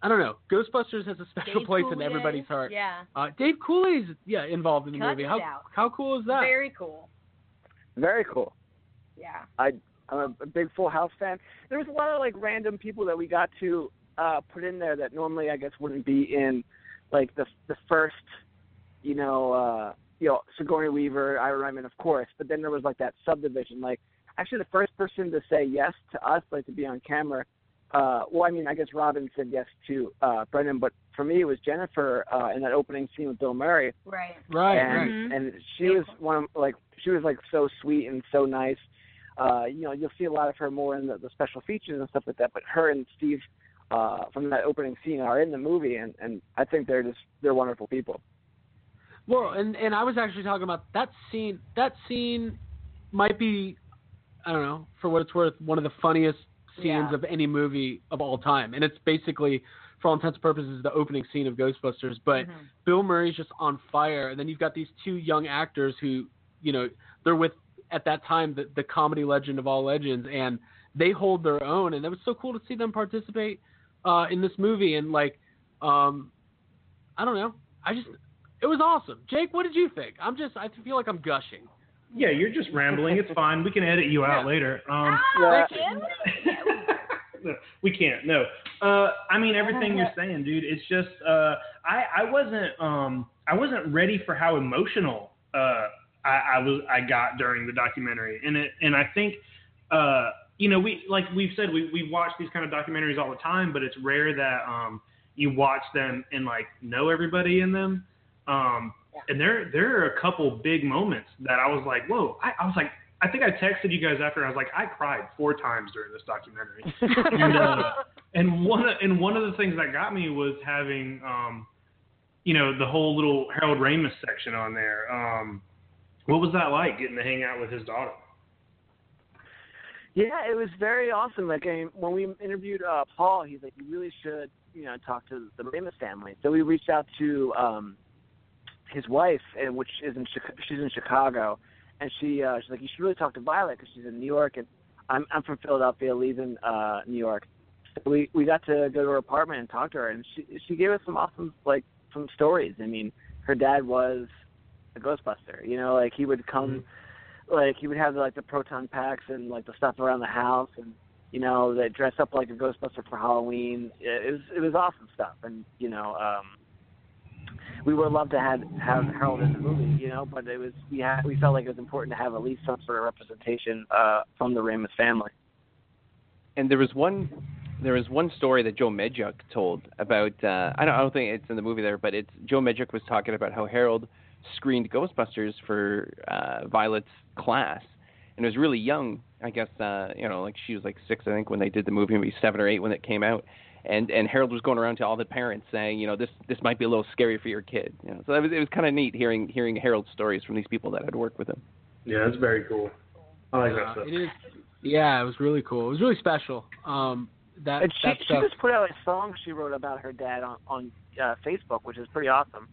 I don't know. Ghostbusters has a special Dave place in everybody's heart. Yeah. Uh, Dave Coulier's yeah involved in the Cut movie. How out. how cool is that? Very cool. Very cool. Yeah. I I'm a, a big Full House fan. There was a lot of like random people that we got to uh put in there that normally I guess wouldn't be in like the the first you know uh you know Sigourney Weaver, Ivan Reitman of course, but then there was like that subdivision like actually the first person to say yes to us like to be on camera uh well I mean I guess Robin said yes to uh Brendan but for me it was Jennifer uh in that opening scene with Bill Murray Right. Right, and right. and she was one of like she was like so sweet and so nice. Uh, you know, you'll see a lot of her more in the, the special features and stuff like that. But her and Steve uh, from that opening scene are in the movie, and and I think they're just they're wonderful people. Well, and and I was actually talking about that scene. That scene might be, I don't know, for what it's worth, one of the funniest scenes Yeah. of any movie of all time. And it's basically, for all intents and purposes, the opening scene of Ghostbusters. But Mhm. Bill Murray's just on fire, and then you've got these two young actors who, you know, they're with at that time the, the comedy legend of all legends, and they hold their own. And it was so cool to see them participate uh, in this movie. And like, um, I don't know, I just it was awesome. Jake, what did you think? I'm just I feel like I'm gushing. Yeah, you're just rambling. It's fine. We can edit you out Yeah. later. Um, Yeah. no, <laughs> <laughs> we can't. No. Uh, I mean everything you're saying, dude. It's just uh, I I wasn't um I wasn't ready for how emotional uh I, I was I got during the documentary, and it and I think uh you know we like we've said we we watch these kind of documentaries all the time, but it's rare that um you watch them and like know everybody in them. Um, and there there are a couple big moments that I was like, whoa! I, I was like, I think I texted you guys after. I was like, I cried four times during this documentary. <laughs> and, uh, and one of- and one of the things that got me was having, um, you know, the whole little Harold Ramis section on there. Um, what was that like getting to hang out with his daughter? Yeah, it was very awesome. Like I when we interviewed uh, Paul, he's like, "You really should, you know, talk to the Ramis family." So we reached out to um, his wife, and which is in Chica- she's in Chicago, and she uh, she's like, "You should really talk to Violet because she's in New York, and I'm I'm from Philadelphia, leaving uh, New York." So we we got to go to her apartment and talk to her, and she she gave us some awesome like some stories. I mean, her dad was a Ghostbuster. You know, like he would come like he would have like the proton packs and like the stuff around the house and you know they dress up like a ghostbuster for halloween it was it was awesome stuff and you know um we would love to have have harold in the movie you know but it was we had we felt like it was important to have at least some sort of representation uh from the Ramis family And there was one there was one story that Joe Medjuck told about uh I don't I don't think it's in the movie there, but it's Joe Medjuck was talking about how Harold screened Ghostbusters for uh Violet's class and it was really young. I guess uh you know, like she was like 6 I think when they did the movie, maybe 7 or 8 when it came out. And and Harold was going around to all the parents saying, you know, this this might be a little scary for your kid. You know, so that was it was kind of neat hearing hearing Harold's stories from these people that had worked with him. Yeah, that's very cool. I like that Uh, stuff. it is. Yeah, it was really cool. It was really special. Um, that and she that she just put out a song she wrote about her dad on on uh, facebook which is pretty awesome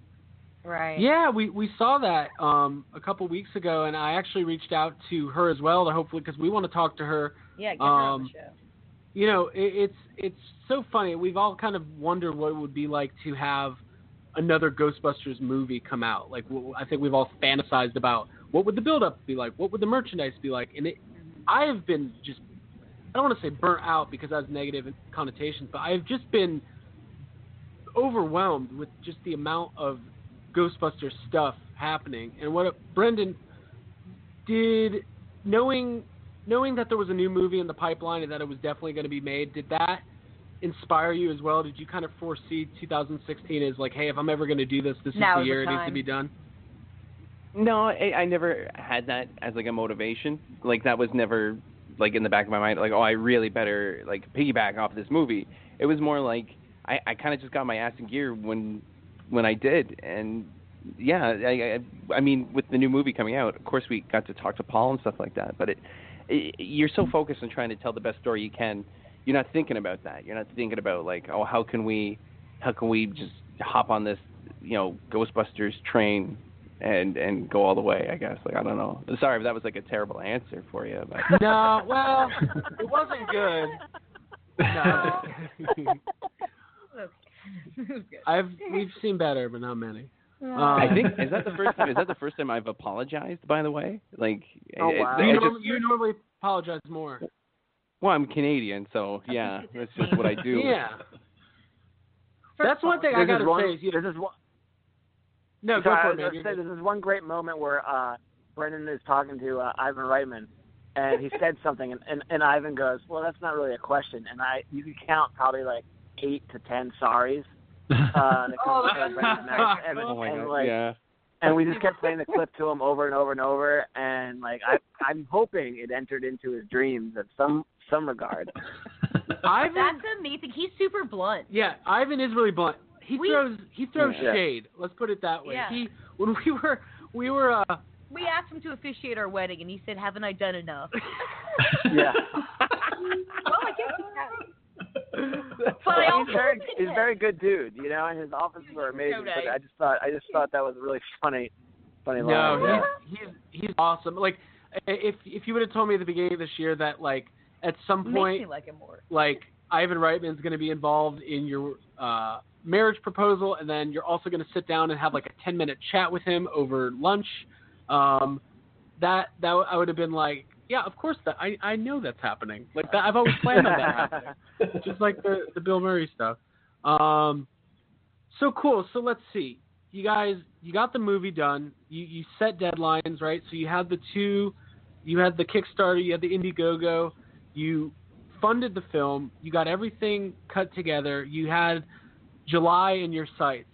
Right. Yeah, we we saw that um, a couple weeks ago, and I actually reached out to her as well to hopefully because we want to talk to her. Yeah, get her on Um, the show. You know, it, it's it's so funny. We've all kind of wondered what it would be like to have another Ghostbusters movie come out. Like, I think we've all fantasized about what would the build-up be like, what would the merchandise be like, and it. I have been just I don't want to say burnt out because that has negative connotations, but I have just been overwhelmed with just the amount of Ghostbuster stuff happening. And what Brendan did, knowing knowing that there was a new movie in the pipeline and that it was definitely going to be made, did that inspire you as well? Did you kind of foresee 2016 as like, hey, if I'm ever going to do this, this Now is is the the year it needs to be done? No, I, I never had that as like a motivation. Like that was never like in the back of my mind. Like, oh, I really better like piggyback off this movie. It was more like I, I kind of just got my ass in gear when when I did, and yeah, I, I I mean with the new movie coming out, of course we got to talk to Paul and stuff like that. But it, it you're so focused on trying to tell the best story you can, you're not thinking about that. You're not thinking about like, oh, how can we, how can we just hop on this, you know, Ghostbusters train and and go all the way. I guess. Like I don't know. Sorry if that was like a terrible answer for you. But no, well, it wasn't good. <laughs> No. <laughs> <laughs> I've we've seen better, but not many. Um, I think is that the first time? Is that the first time I've apologized? By the way, like. Oh it- wow! it- you, it norm- you normally apologize more. well, I'm Canadian, so yeah, that's just what I do. <laughs> Yeah. That's one thing I This is gotta one- say. Is, you know, this is one no, go for I it, was man. gonna You're say, this is one great moment where uh, Brendan is talking to uh, Ivan Reitman, and he said something, and, and, and Ivan goes, "Well, that's not really a question." And I, you can count probably like eight to ten sorries. Uh, that come from Brendan's mouth, and, Oh my and God, like, yeah. and we just kept playing the clip to him over and over and over, and like I, I'm hoping it entered into his dreams in some some regard. <laughs> Ivan, That's amazing. He's super blunt. yeah, Ivan is really blunt. He We- throws he throws Yeah. shade. Let's put it that way. Yeah. He when we were we were uh We asked him to officiate our wedding, and he said, "Haven't I done enough?" Yeah. <laughs> well, I guess he has. But he's very he's a very good dude, you know, and his offices are amazing. nice. But I just thought I just thought that was a really funny funny line. No, yeah. he's he's he's awesome. Like if if you would have told me at the beginning of this year that like at some point like him more. like Ivan Reitman's going to be involved in your uh, marriage proposal, and then you're also going to sit down and have like a 10 minute chat with him over lunch. Um, that that I would have been like, yeah, of course that I I know that's happening. Like that I've always planned on that <laughs> happening. Just like the the Bill Murray stuff. Um, so cool. So let's see. You guys, you got the movie done. You you set deadlines, right? So you had the two, you had the Kickstarter, you had the Indiegogo, you funded the film, you got everything cut together, you had July in your sights.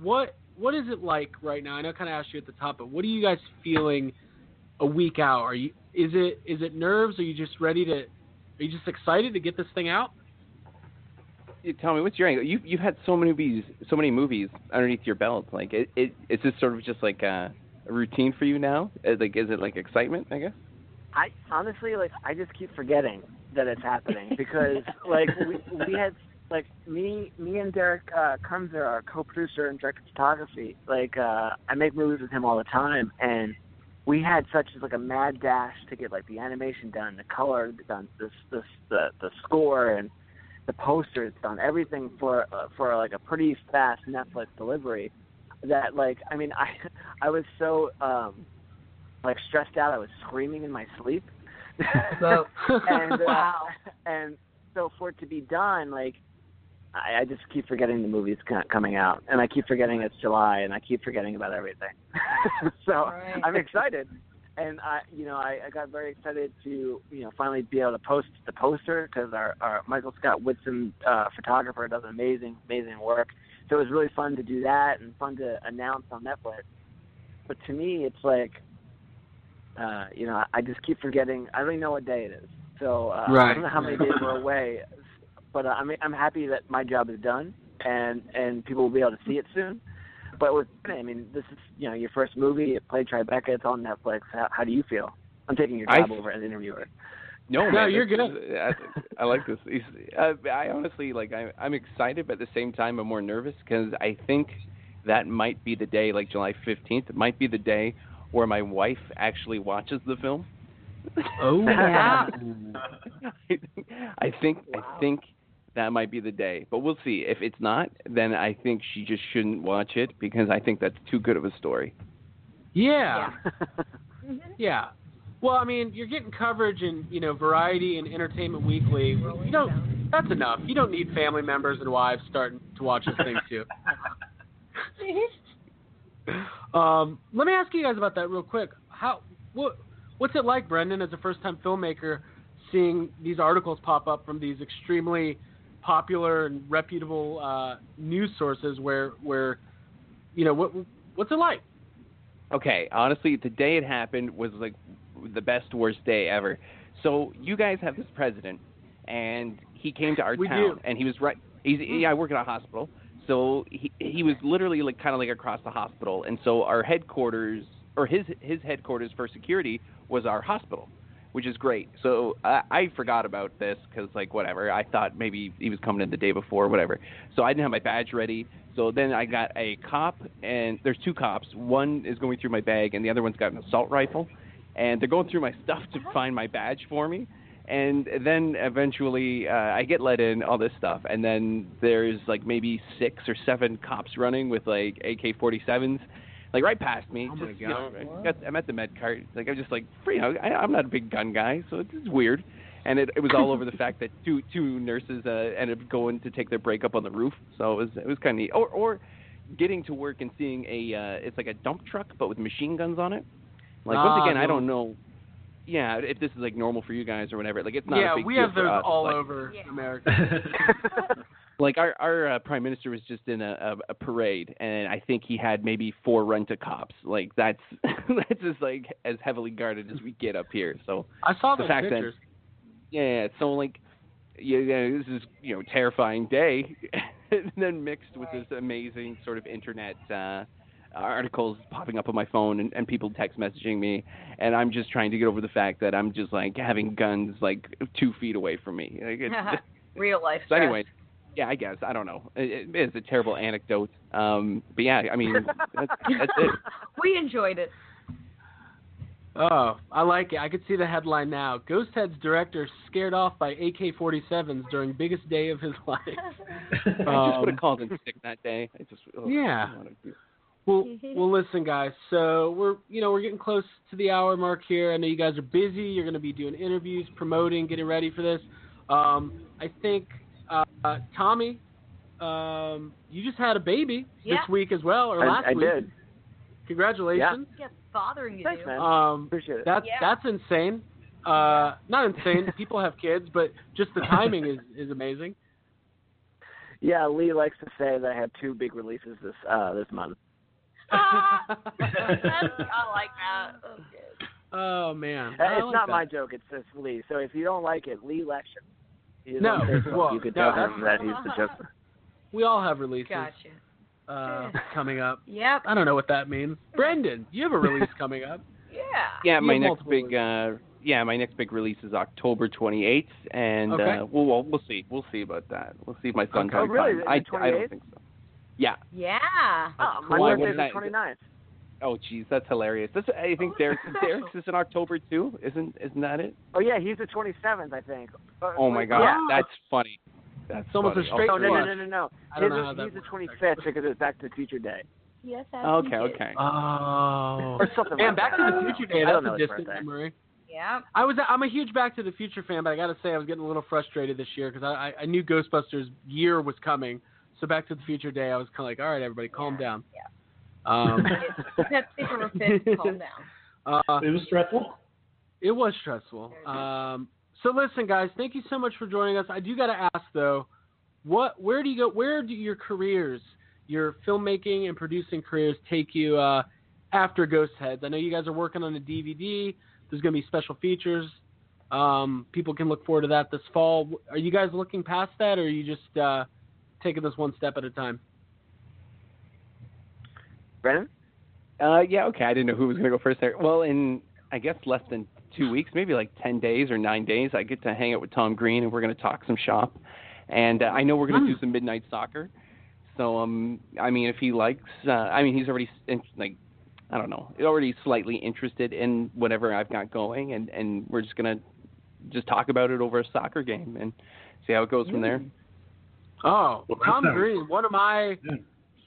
What what is it like right now? I know I kind of asked you at the top, but what are you guys feeling a week out? Are you is it is it nerves? Are you just ready to? Are you just excited to get this thing out? You tell me what's your angle? You you've had so many movies, so many movies underneath your belt. Like it, it it's just sort of just like a, a routine for you now. Uh, Like is it like excitement? I guess. I honestly like I just keep forgetting that it's happening <laughs> because like we we had like me me and Derek uh Kunzer, our co-producer and director of photography, like uh I make movies with him all the time and we had such like a mad dash to get like the animation done, the color done, this this the the score and the posters done, everything for uh, for like a pretty fast Netflix delivery. That like I mean <laughs> I I was so um like stressed out I was screaming in my sleep. <laughs> So- <laughs> and uh, Wow. and so for it to be done like I, I just keep forgetting the movie's coming out, and I keep forgetting it's July, and I keep forgetting about everything. <laughs> so Right. I'm excited, and I, you know, I, I got very excited to, you know, finally be able to post the poster because our, our Michael Scott Whitson uh, photographer does amazing, amazing work. So it was really fun to do that and fun to announce on Netflix. But to me, it's like, uh, you know, I just keep forgetting. I don't even know what day it is. So uh, I don't know how many days we're away but uh, I'm I'm happy that my job is done and and people will be able to see it soon. But with I mean, this is you know your first movie. It played Tribeca. It's on Netflix. How, how do you feel? I'm taking your I- job over as interviewer. No, No, man, you're good. I, I like this. It's- Uh, I honestly like. I, I'm excited, but at the same time, I'm more nervous because I think that might be the day, like July 15th. It might be the day where my wife actually watches the film. Oh, Yeah. <laughs> I <laughs> think I think, I think that might be the day, but we'll see. If it's not, then I think she just shouldn't watch it because I think that's too good of a story. Yeah. <laughs> Yeah. Well, I mean, you're getting coverage in, you know, Variety and Entertainment Weekly. You don't. That's enough. You don't need family members and wives starting to watch this thing too. <laughs> um, let me ask you guys about that real quick. How what what's it like, Brendan, as a first-time filmmaker, seeing these articles pop up from these extremely popular and reputable uh, news sources, where where you know what what's it like? Okay, honestly, the day it happened was like the best worst day ever. So you guys have this president, and he came to our We town, do. and he was right. He's yeah, I work at a hospital, so he he was literally like kind of like across the hospital, and so our headquarters or his his headquarters for security was our hospital, which is great. So I, I forgot about this because like whatever, I thought maybe he was coming in the day before, whatever. So I didn't have my badge ready. So then I got a cop, and there's two cops. One is going through my bag, and the other one's got an assault rifle, and they're going through my <laughs> stuff to find my badge for me. And then eventually, uh, I get let in, all this stuff, and then there's like maybe six or seven cops running with like AK-47s, like right past me. Oh just, my you know, God. I got, I'm at the med cart. Like I'm just like, you know, I, I'm not a big gun guy, so it's, it's weird. And it, it was all over the <laughs> fact that two two nurses uh, ended up going to take their break up on the roof. So it was it was kind of neat. Or or getting to work and seeing a uh, it's like a dump truck but with machine guns on it. Like Ah, once again, I no. don't know. Yeah, if this is like normal for you guys or whatever. Like it's not. yeah, a big we deal have those us. all like, over America. <laughs> <laughs> like our our uh, prime minister was just in a, a, a parade, and I think he had maybe four rent a cops. Like that's <laughs> that's as like as heavily guarded as we get up here. So I saw the fact pictures. that yeah, so like yeah, yeah, this is you know terrifying day, <laughs> and then mixed with this amazing sort of internet. uh articles popping up on my phone and, and people text messaging me and I'm just trying to get over the fact that I'm just like having guns like two feet away from me. Like, it's, <laughs> Real life. so anyway, yeah, I guess I don't know. It, it is a terrible anecdote, um, but yeah, I mean that's, that's it. <laughs> we enjoyed it. Oh, I like it. I could see the headline now. Ghosthead's director scared off by AK-47s during biggest day of his <laughs> life. <laughs> I just would Um, have called in sick that day. I just ugh, Yeah. I don't wanna do- Well, well, listen, guys. So we're, you know, we're getting close to the hour mark here. I know you guys are busy. You're going to be doing interviews, promoting, getting ready for this. Um, I think uh, uh, Tommy, um, you just had a baby Yeah. this week as well, or I- last I week. did. Congratulations. Yeah, bothering you. Thanks, man. Um, Appreciate it. that's Yeah. that's insane. Uh, not insane. <laughs> People have kids, but just the timing is is amazing. Yeah, Lee likes to say that I have two big releases this uh this month. Ah, <laughs> I like that. That's. Oh man, Uh, it's like not that. my joke. It's it's Lee. So if you don't like it, Lee lecture. He's No, well, you could no, him that he's the joke. <laughs> We all have releases Gotcha. uh, coming up. Yep. I don't know what that means. Brendan, you have a release <laughs> coming up. Yeah. Yeah, my next multiple big uh, yeah, my next big release is October 28th, and Okay. uh, we'll, we'll we'll see. We'll see about that. We'll see if my son Okay. Oh, comes really? time. I, I don't think so. Yeah. Yeah. Oh, my Why, birthday's what's the 29th. Oh, geez, that's hilarious. That's, I think Derek's, Derek's is in October too. Isn't isn't that it? Oh yeah, he's the 27th, I think. Uh, Oh my God, Yeah. that's funny. That's It's almost funny. a straight Oh no no no no no. I His know is- how that he's the works, 25th because it's Back to the Future Day. Yes, Okay, okay. Oh. Or something Man, like Back that. to the Future Day. That's a distant memory. Yeah. I was I'm a huge Back to the Future fan, but I got to say I was getting a little frustrated this year because I, I I knew Ghostbusters year was coming. So Back to the Future Day, I was kind of like, all right, everybody, calm down. Yeah. Um, That's super fit. Calm down. uh, It was stressful. it was stressful. Um, so listen, guys, thank you so much for joining us. I do got to ask though, what where do you go? Where do your careers, your filmmaking and producing careers, take you uh, after Ghost Heads? I know you guys are working on a DVD. There's going to be special features. Um, people can look forward to that this fall. Are you guys looking past that, or are you just uh, taking this one step at a time? Brendan? Uh, yeah, okay. I didn't know who was going to go first there. Well, in I guess less than two weeks, maybe like ten days or nine days, I get to hang out with Tom Green, and we're going to talk some shop. And uh, I know we're going to do some midnight soccer. So um, I mean, if he likes, uh, I mean, he's already in, like, I don't know, already slightly interested in whatever I've got going, and and we're just going to just talk about it over a soccer game and see how it goes from there. Oh, Well, Tom sounds- Green, one of my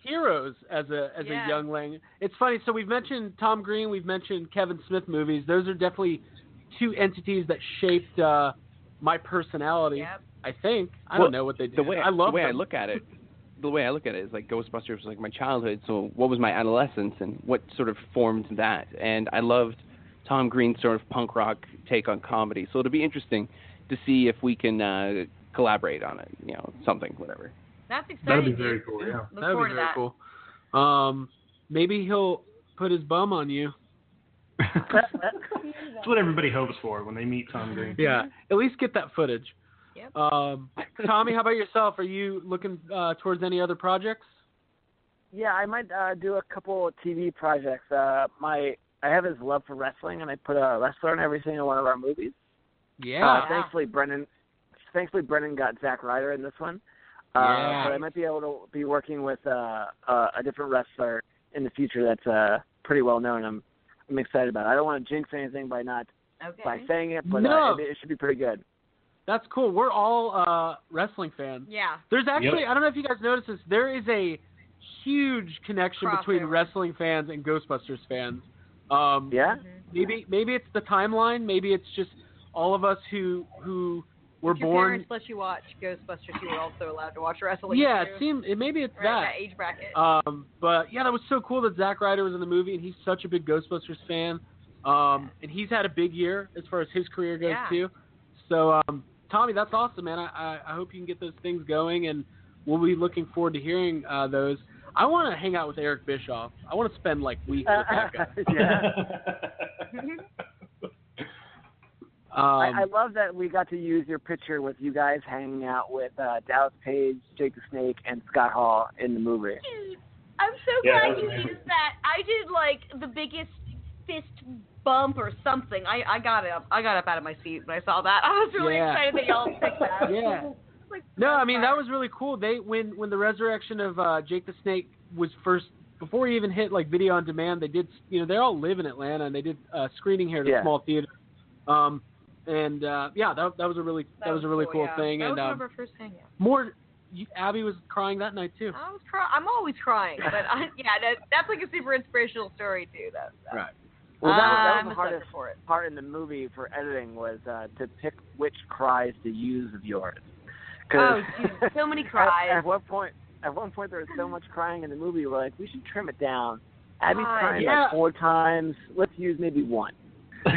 heroes as a as Yeah. a youngling. It's funny. So we've mentioned Tom Green, we've mentioned Kevin Smith movies. Those are definitely two entities that shaped uh, my personality. Yep. I think. I Well, don't know what they did. The way I love the way I look at it, the way I look at it is like Ghostbusters was like my childhood. So what was my adolescence and what sort of formed that? And I loved Tom Green's sort of punk rock take on comedy. So it'll be interesting to see if we can uh, collaborate on it. You know, something, whatever. That's exciting. That'd be very cool. Yeah. Look That would be very that. cool. Um, maybe he'll put his bum on you. <laughs> That's what everybody hopes for when they meet Tom Green. Yeah, at least get that footage. Yep. Um, Tommy, how about yourself? Are you looking uh, towards any other projects? Yeah, I might uh, do a couple of TV projects. Uh, my I have his love for wrestling, and I put a wrestler in every single one of our movies. Yeah. Uh, thankfully, Brendan. Thankfully, Brendan got Zack Ryder in this one. Uh, Yeah. But I might be able to be working with uh, uh, a different wrestler in the future that's uh, pretty well known. I'm I'm excited about. it. I don't want to jinx anything by not Okay. by saying it, but No. uh, it, it should be pretty good. That's cool. We're all uh, wrestling fans. Yeah. There's actually, I don't know if you guys noticed this, there is a huge connection between Crossover. wrestling fans and Ghostbusters fans. Um, Yeah. Maybe maybe it's the timeline. Maybe it's just all of us who who were If your born. parents let you watch Ghostbusters, you were also allowed to watch wrestling. Yeah, it seemed it, maybe it's right, that. that age bracket. Um, but yeah, that was so cool that Zack Ryder was in the movie, and he's such a big Ghostbusters fan. Um, and he's had a big year as far as his career goes Yeah. too. So, um, Tommy, that's awesome, man. I, I, I hope you can get those things going, and we'll be looking forward to hearing uh, those. I want to hang out with Eric Bischoff. I want to spend like weeks with that guy. <laughs> yeah. <laughs> Um, I, I love that we got to use your picture with you guys hanging out with uh, Dallas Page, Jake the Snake, and Scott Hall in the movie. I'm so Yeah, glad that you amazing. used that. I did like the biggest fist bump or something. I I got up. I got up out of my seat when I saw that. <laughs> I was really Yeah. excited that y'all picked that. <laughs> Yeah. Like, No, I mean that was really cool. They when when the resurrection of uh, Jake the Snake was first before he even hit like video on demand, they did you know they all live in Atlanta and they did uh, screening here at a Yeah. small theater. Um, and uh, yeah, that that was a really that, was, a really cool, yeah. thing. That and was um, our first hangouts. more, you, Abby was crying that night too. I was cry- I'm always crying, but I, <laughs> yeah, that, that's like a super inspirational story too. That, that. Right. Well, that, Uh, was- that was the hardest for it. part in the movie for editing was uh, to pick which cries to use of yours. 'Cause Oh, dude, so many <laughs> cries. At, one point, at one point there was so much crying in the movie. We're like, we should trim it down. Abby's crying yeah. like four times. Let's use maybe one.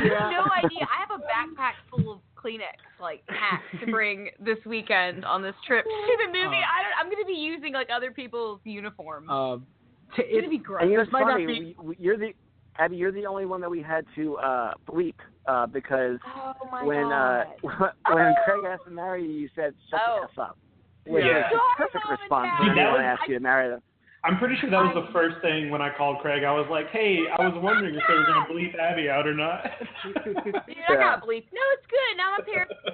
You <laughs> have no idea. I have a backpack full of Kleenex like hats to bring this weekend on this trip to the movie. Uh, I don't. I'm going to be using like other people's uniforms. Um, t- it's going to be And great. you know, This it's might not funny. be- we, we, you're the Abby. You're the only one that we had to uh, bleep uh, because oh when god. uh, <laughs> when Craig asked to marry you, you said shut Oh. the f up. Which Yeah. is the perfect response Dad. when Dude, that anyone was- asks you to marry them. I'm pretty sure that was the first thing when I called Craig. I was like, "Hey, I was wondering if they were going to bleep Abby out or not." Dude, I got bleep. No, it's good. Now I'm here. <laughs>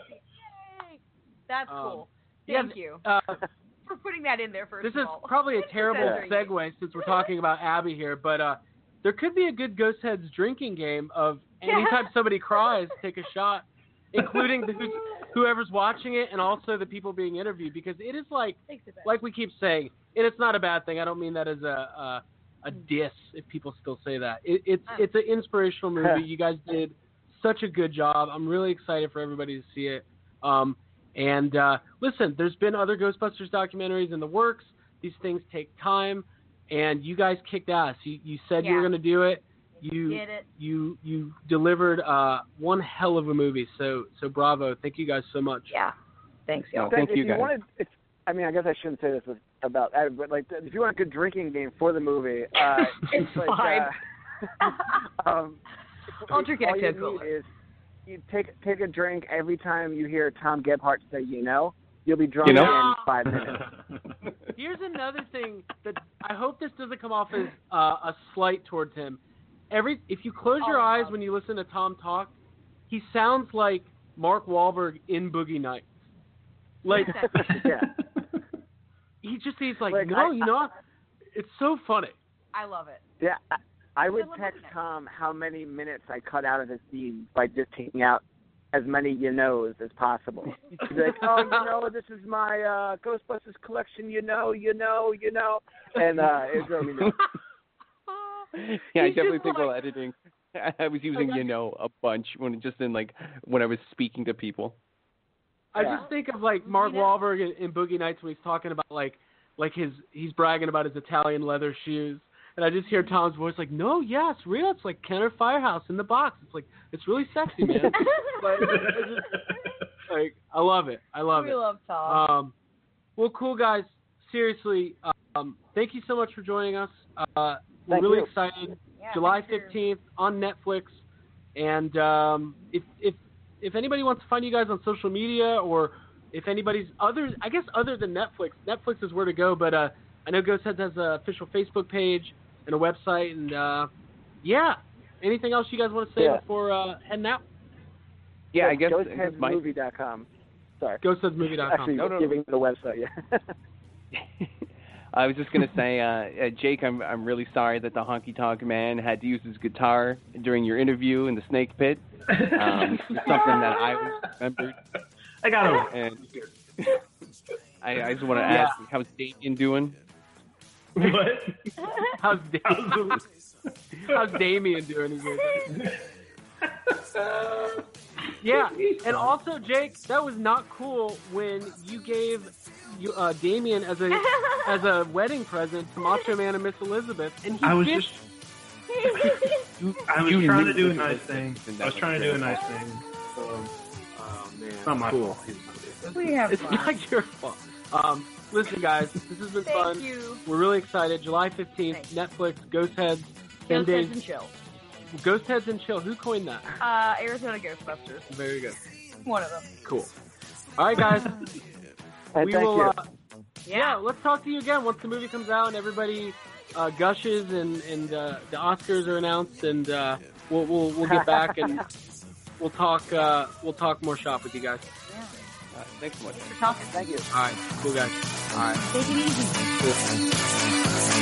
Yay! That's Um, cool. yeah, Thank you Uh, <laughs> for putting that in there first. this of is probably a terrible segue since we're talking about Abby here, but uh, there could be a good Ghost Heads drinking game of <laughs> anytime somebody cries, take a shot, including the, who's, whoever's watching it and also the people being interviewed, because it is like, like we keep saying, and it's not a bad thing. I don't mean that as a a, a diss if people still say that. It, it's it's an inspirational <laughs> movie. You guys did such a good job. I'm really excited for everybody to see it. Um, and uh, listen, there's been other Ghostbusters documentaries in the works. These things take time, and you guys kicked ass. You, you said you were going to do it. You Did it. you you delivered uh, one hell of a movie. So so bravo. Thank you guys so much. Yeah. Thanks, No, So thank if you you guys. wanted, it's, I mean, I guess I shouldn't say this with- about Abby, but like, if you want a good drinking game for the movie, uh, <laughs> It's like, fine. Uh, <laughs> <laughs> um, I'll drink all you at Coca-Cola. need is you take take a drink every time you hear Tom Gebhardt say, "You know," you'll be drunk You know? in five minutes. Here's another thing that I hope this doesn't come off as uh, a slight towards him. Every if you close your Oh, eyes no. when you listen to Tom talk, he sounds like Mark Wahlberg in Boogie Nights. Like <laughs> yeah. he just he's like, Like, no, I- you know, it's so funny. I love it. Yeah, I, I would I text. Tom how many minutes I cut out of his scene by just taking out as many you knows as possible. He'd be like, "Oh, you know, this is my uh Ghostbusters collection. You know, you know, you know," and uh, it drove me nuts. <laughs> <laughs> yeah, I definitely just think while like- editing, <laughs> I was using you know a bunch when just in like when I was speaking to people. I Yeah. just think of like Mark Wahlberg in, in Boogie Nights when he's talking about like like his he's bragging about his Italian leather shoes. And I just hear Tom's voice like, "No, yeah, it's real. It's like Kenner Firehouse in the box. It's like it's really sexy, man." <laughs> like, just, like I love it. I love we it. love Tom. Um, well, cool guys. Seriously, um, thank you so much for joining us. Uh, we're Thank really you. excited. Yeah, July fifteenth on Netflix. And um, if if if anybody wants to find you guys on social media, or if anybody's other, I guess other than Netflix, Netflix is where to go. But uh, I know Ghost Heads has an official Facebook page and a website, and uh, yeah. Anything else you guys want to say Yeah. before uh, heading out? Yeah, I guess I guess my Ghostheadsmovie.com. Sorry. GhostHeadsMovie.com. Actually, No, no, no. giving the website. Yeah. <laughs> I was just gonna say, uh, uh, Jake, I'm I'm really sorry that the honky tonk man had to use his guitar during your interview in the snake pit. Um, it's something that I always remembered. I got him. And I, I just want to ask, how's Damien doing? What? How's Damien? How's Damien doing? <laughs> yeah, and also Jake, that was not cool when you gave you, uh, Damien as a <laughs> as a wedding present to Macho Man and Miss Elizabeth, and he I was just <laughs> I was You trying to do a nice thing. I was was trying to do a nice thing. So, Oh man, it's not my cool. fault. we have It's fun. not your fault. Um, listen, guys, this has been Thank fun. you. We're really excited. July fifteenth, Thanks. Netflix, Ghost Heads, ten Ghost days. Heads and Chill. Ghost Heads and Chill. Who coined that? Uh, Arizona Ghostbusters. Very good. One of them. Cool. All right, guys. <laughs> Hey, we thank will. you. Uh, yeah, let's talk to you again once the movie comes out and everybody uh, gushes and and uh, the Oscars are announced and uh, we'll we'll we'll get back and <laughs> we'll talk uh, we'll talk more shop with you guys. Uh, thanks so much. For talking. Thank you. All right, cool guys. All right. Take it easy. Cool.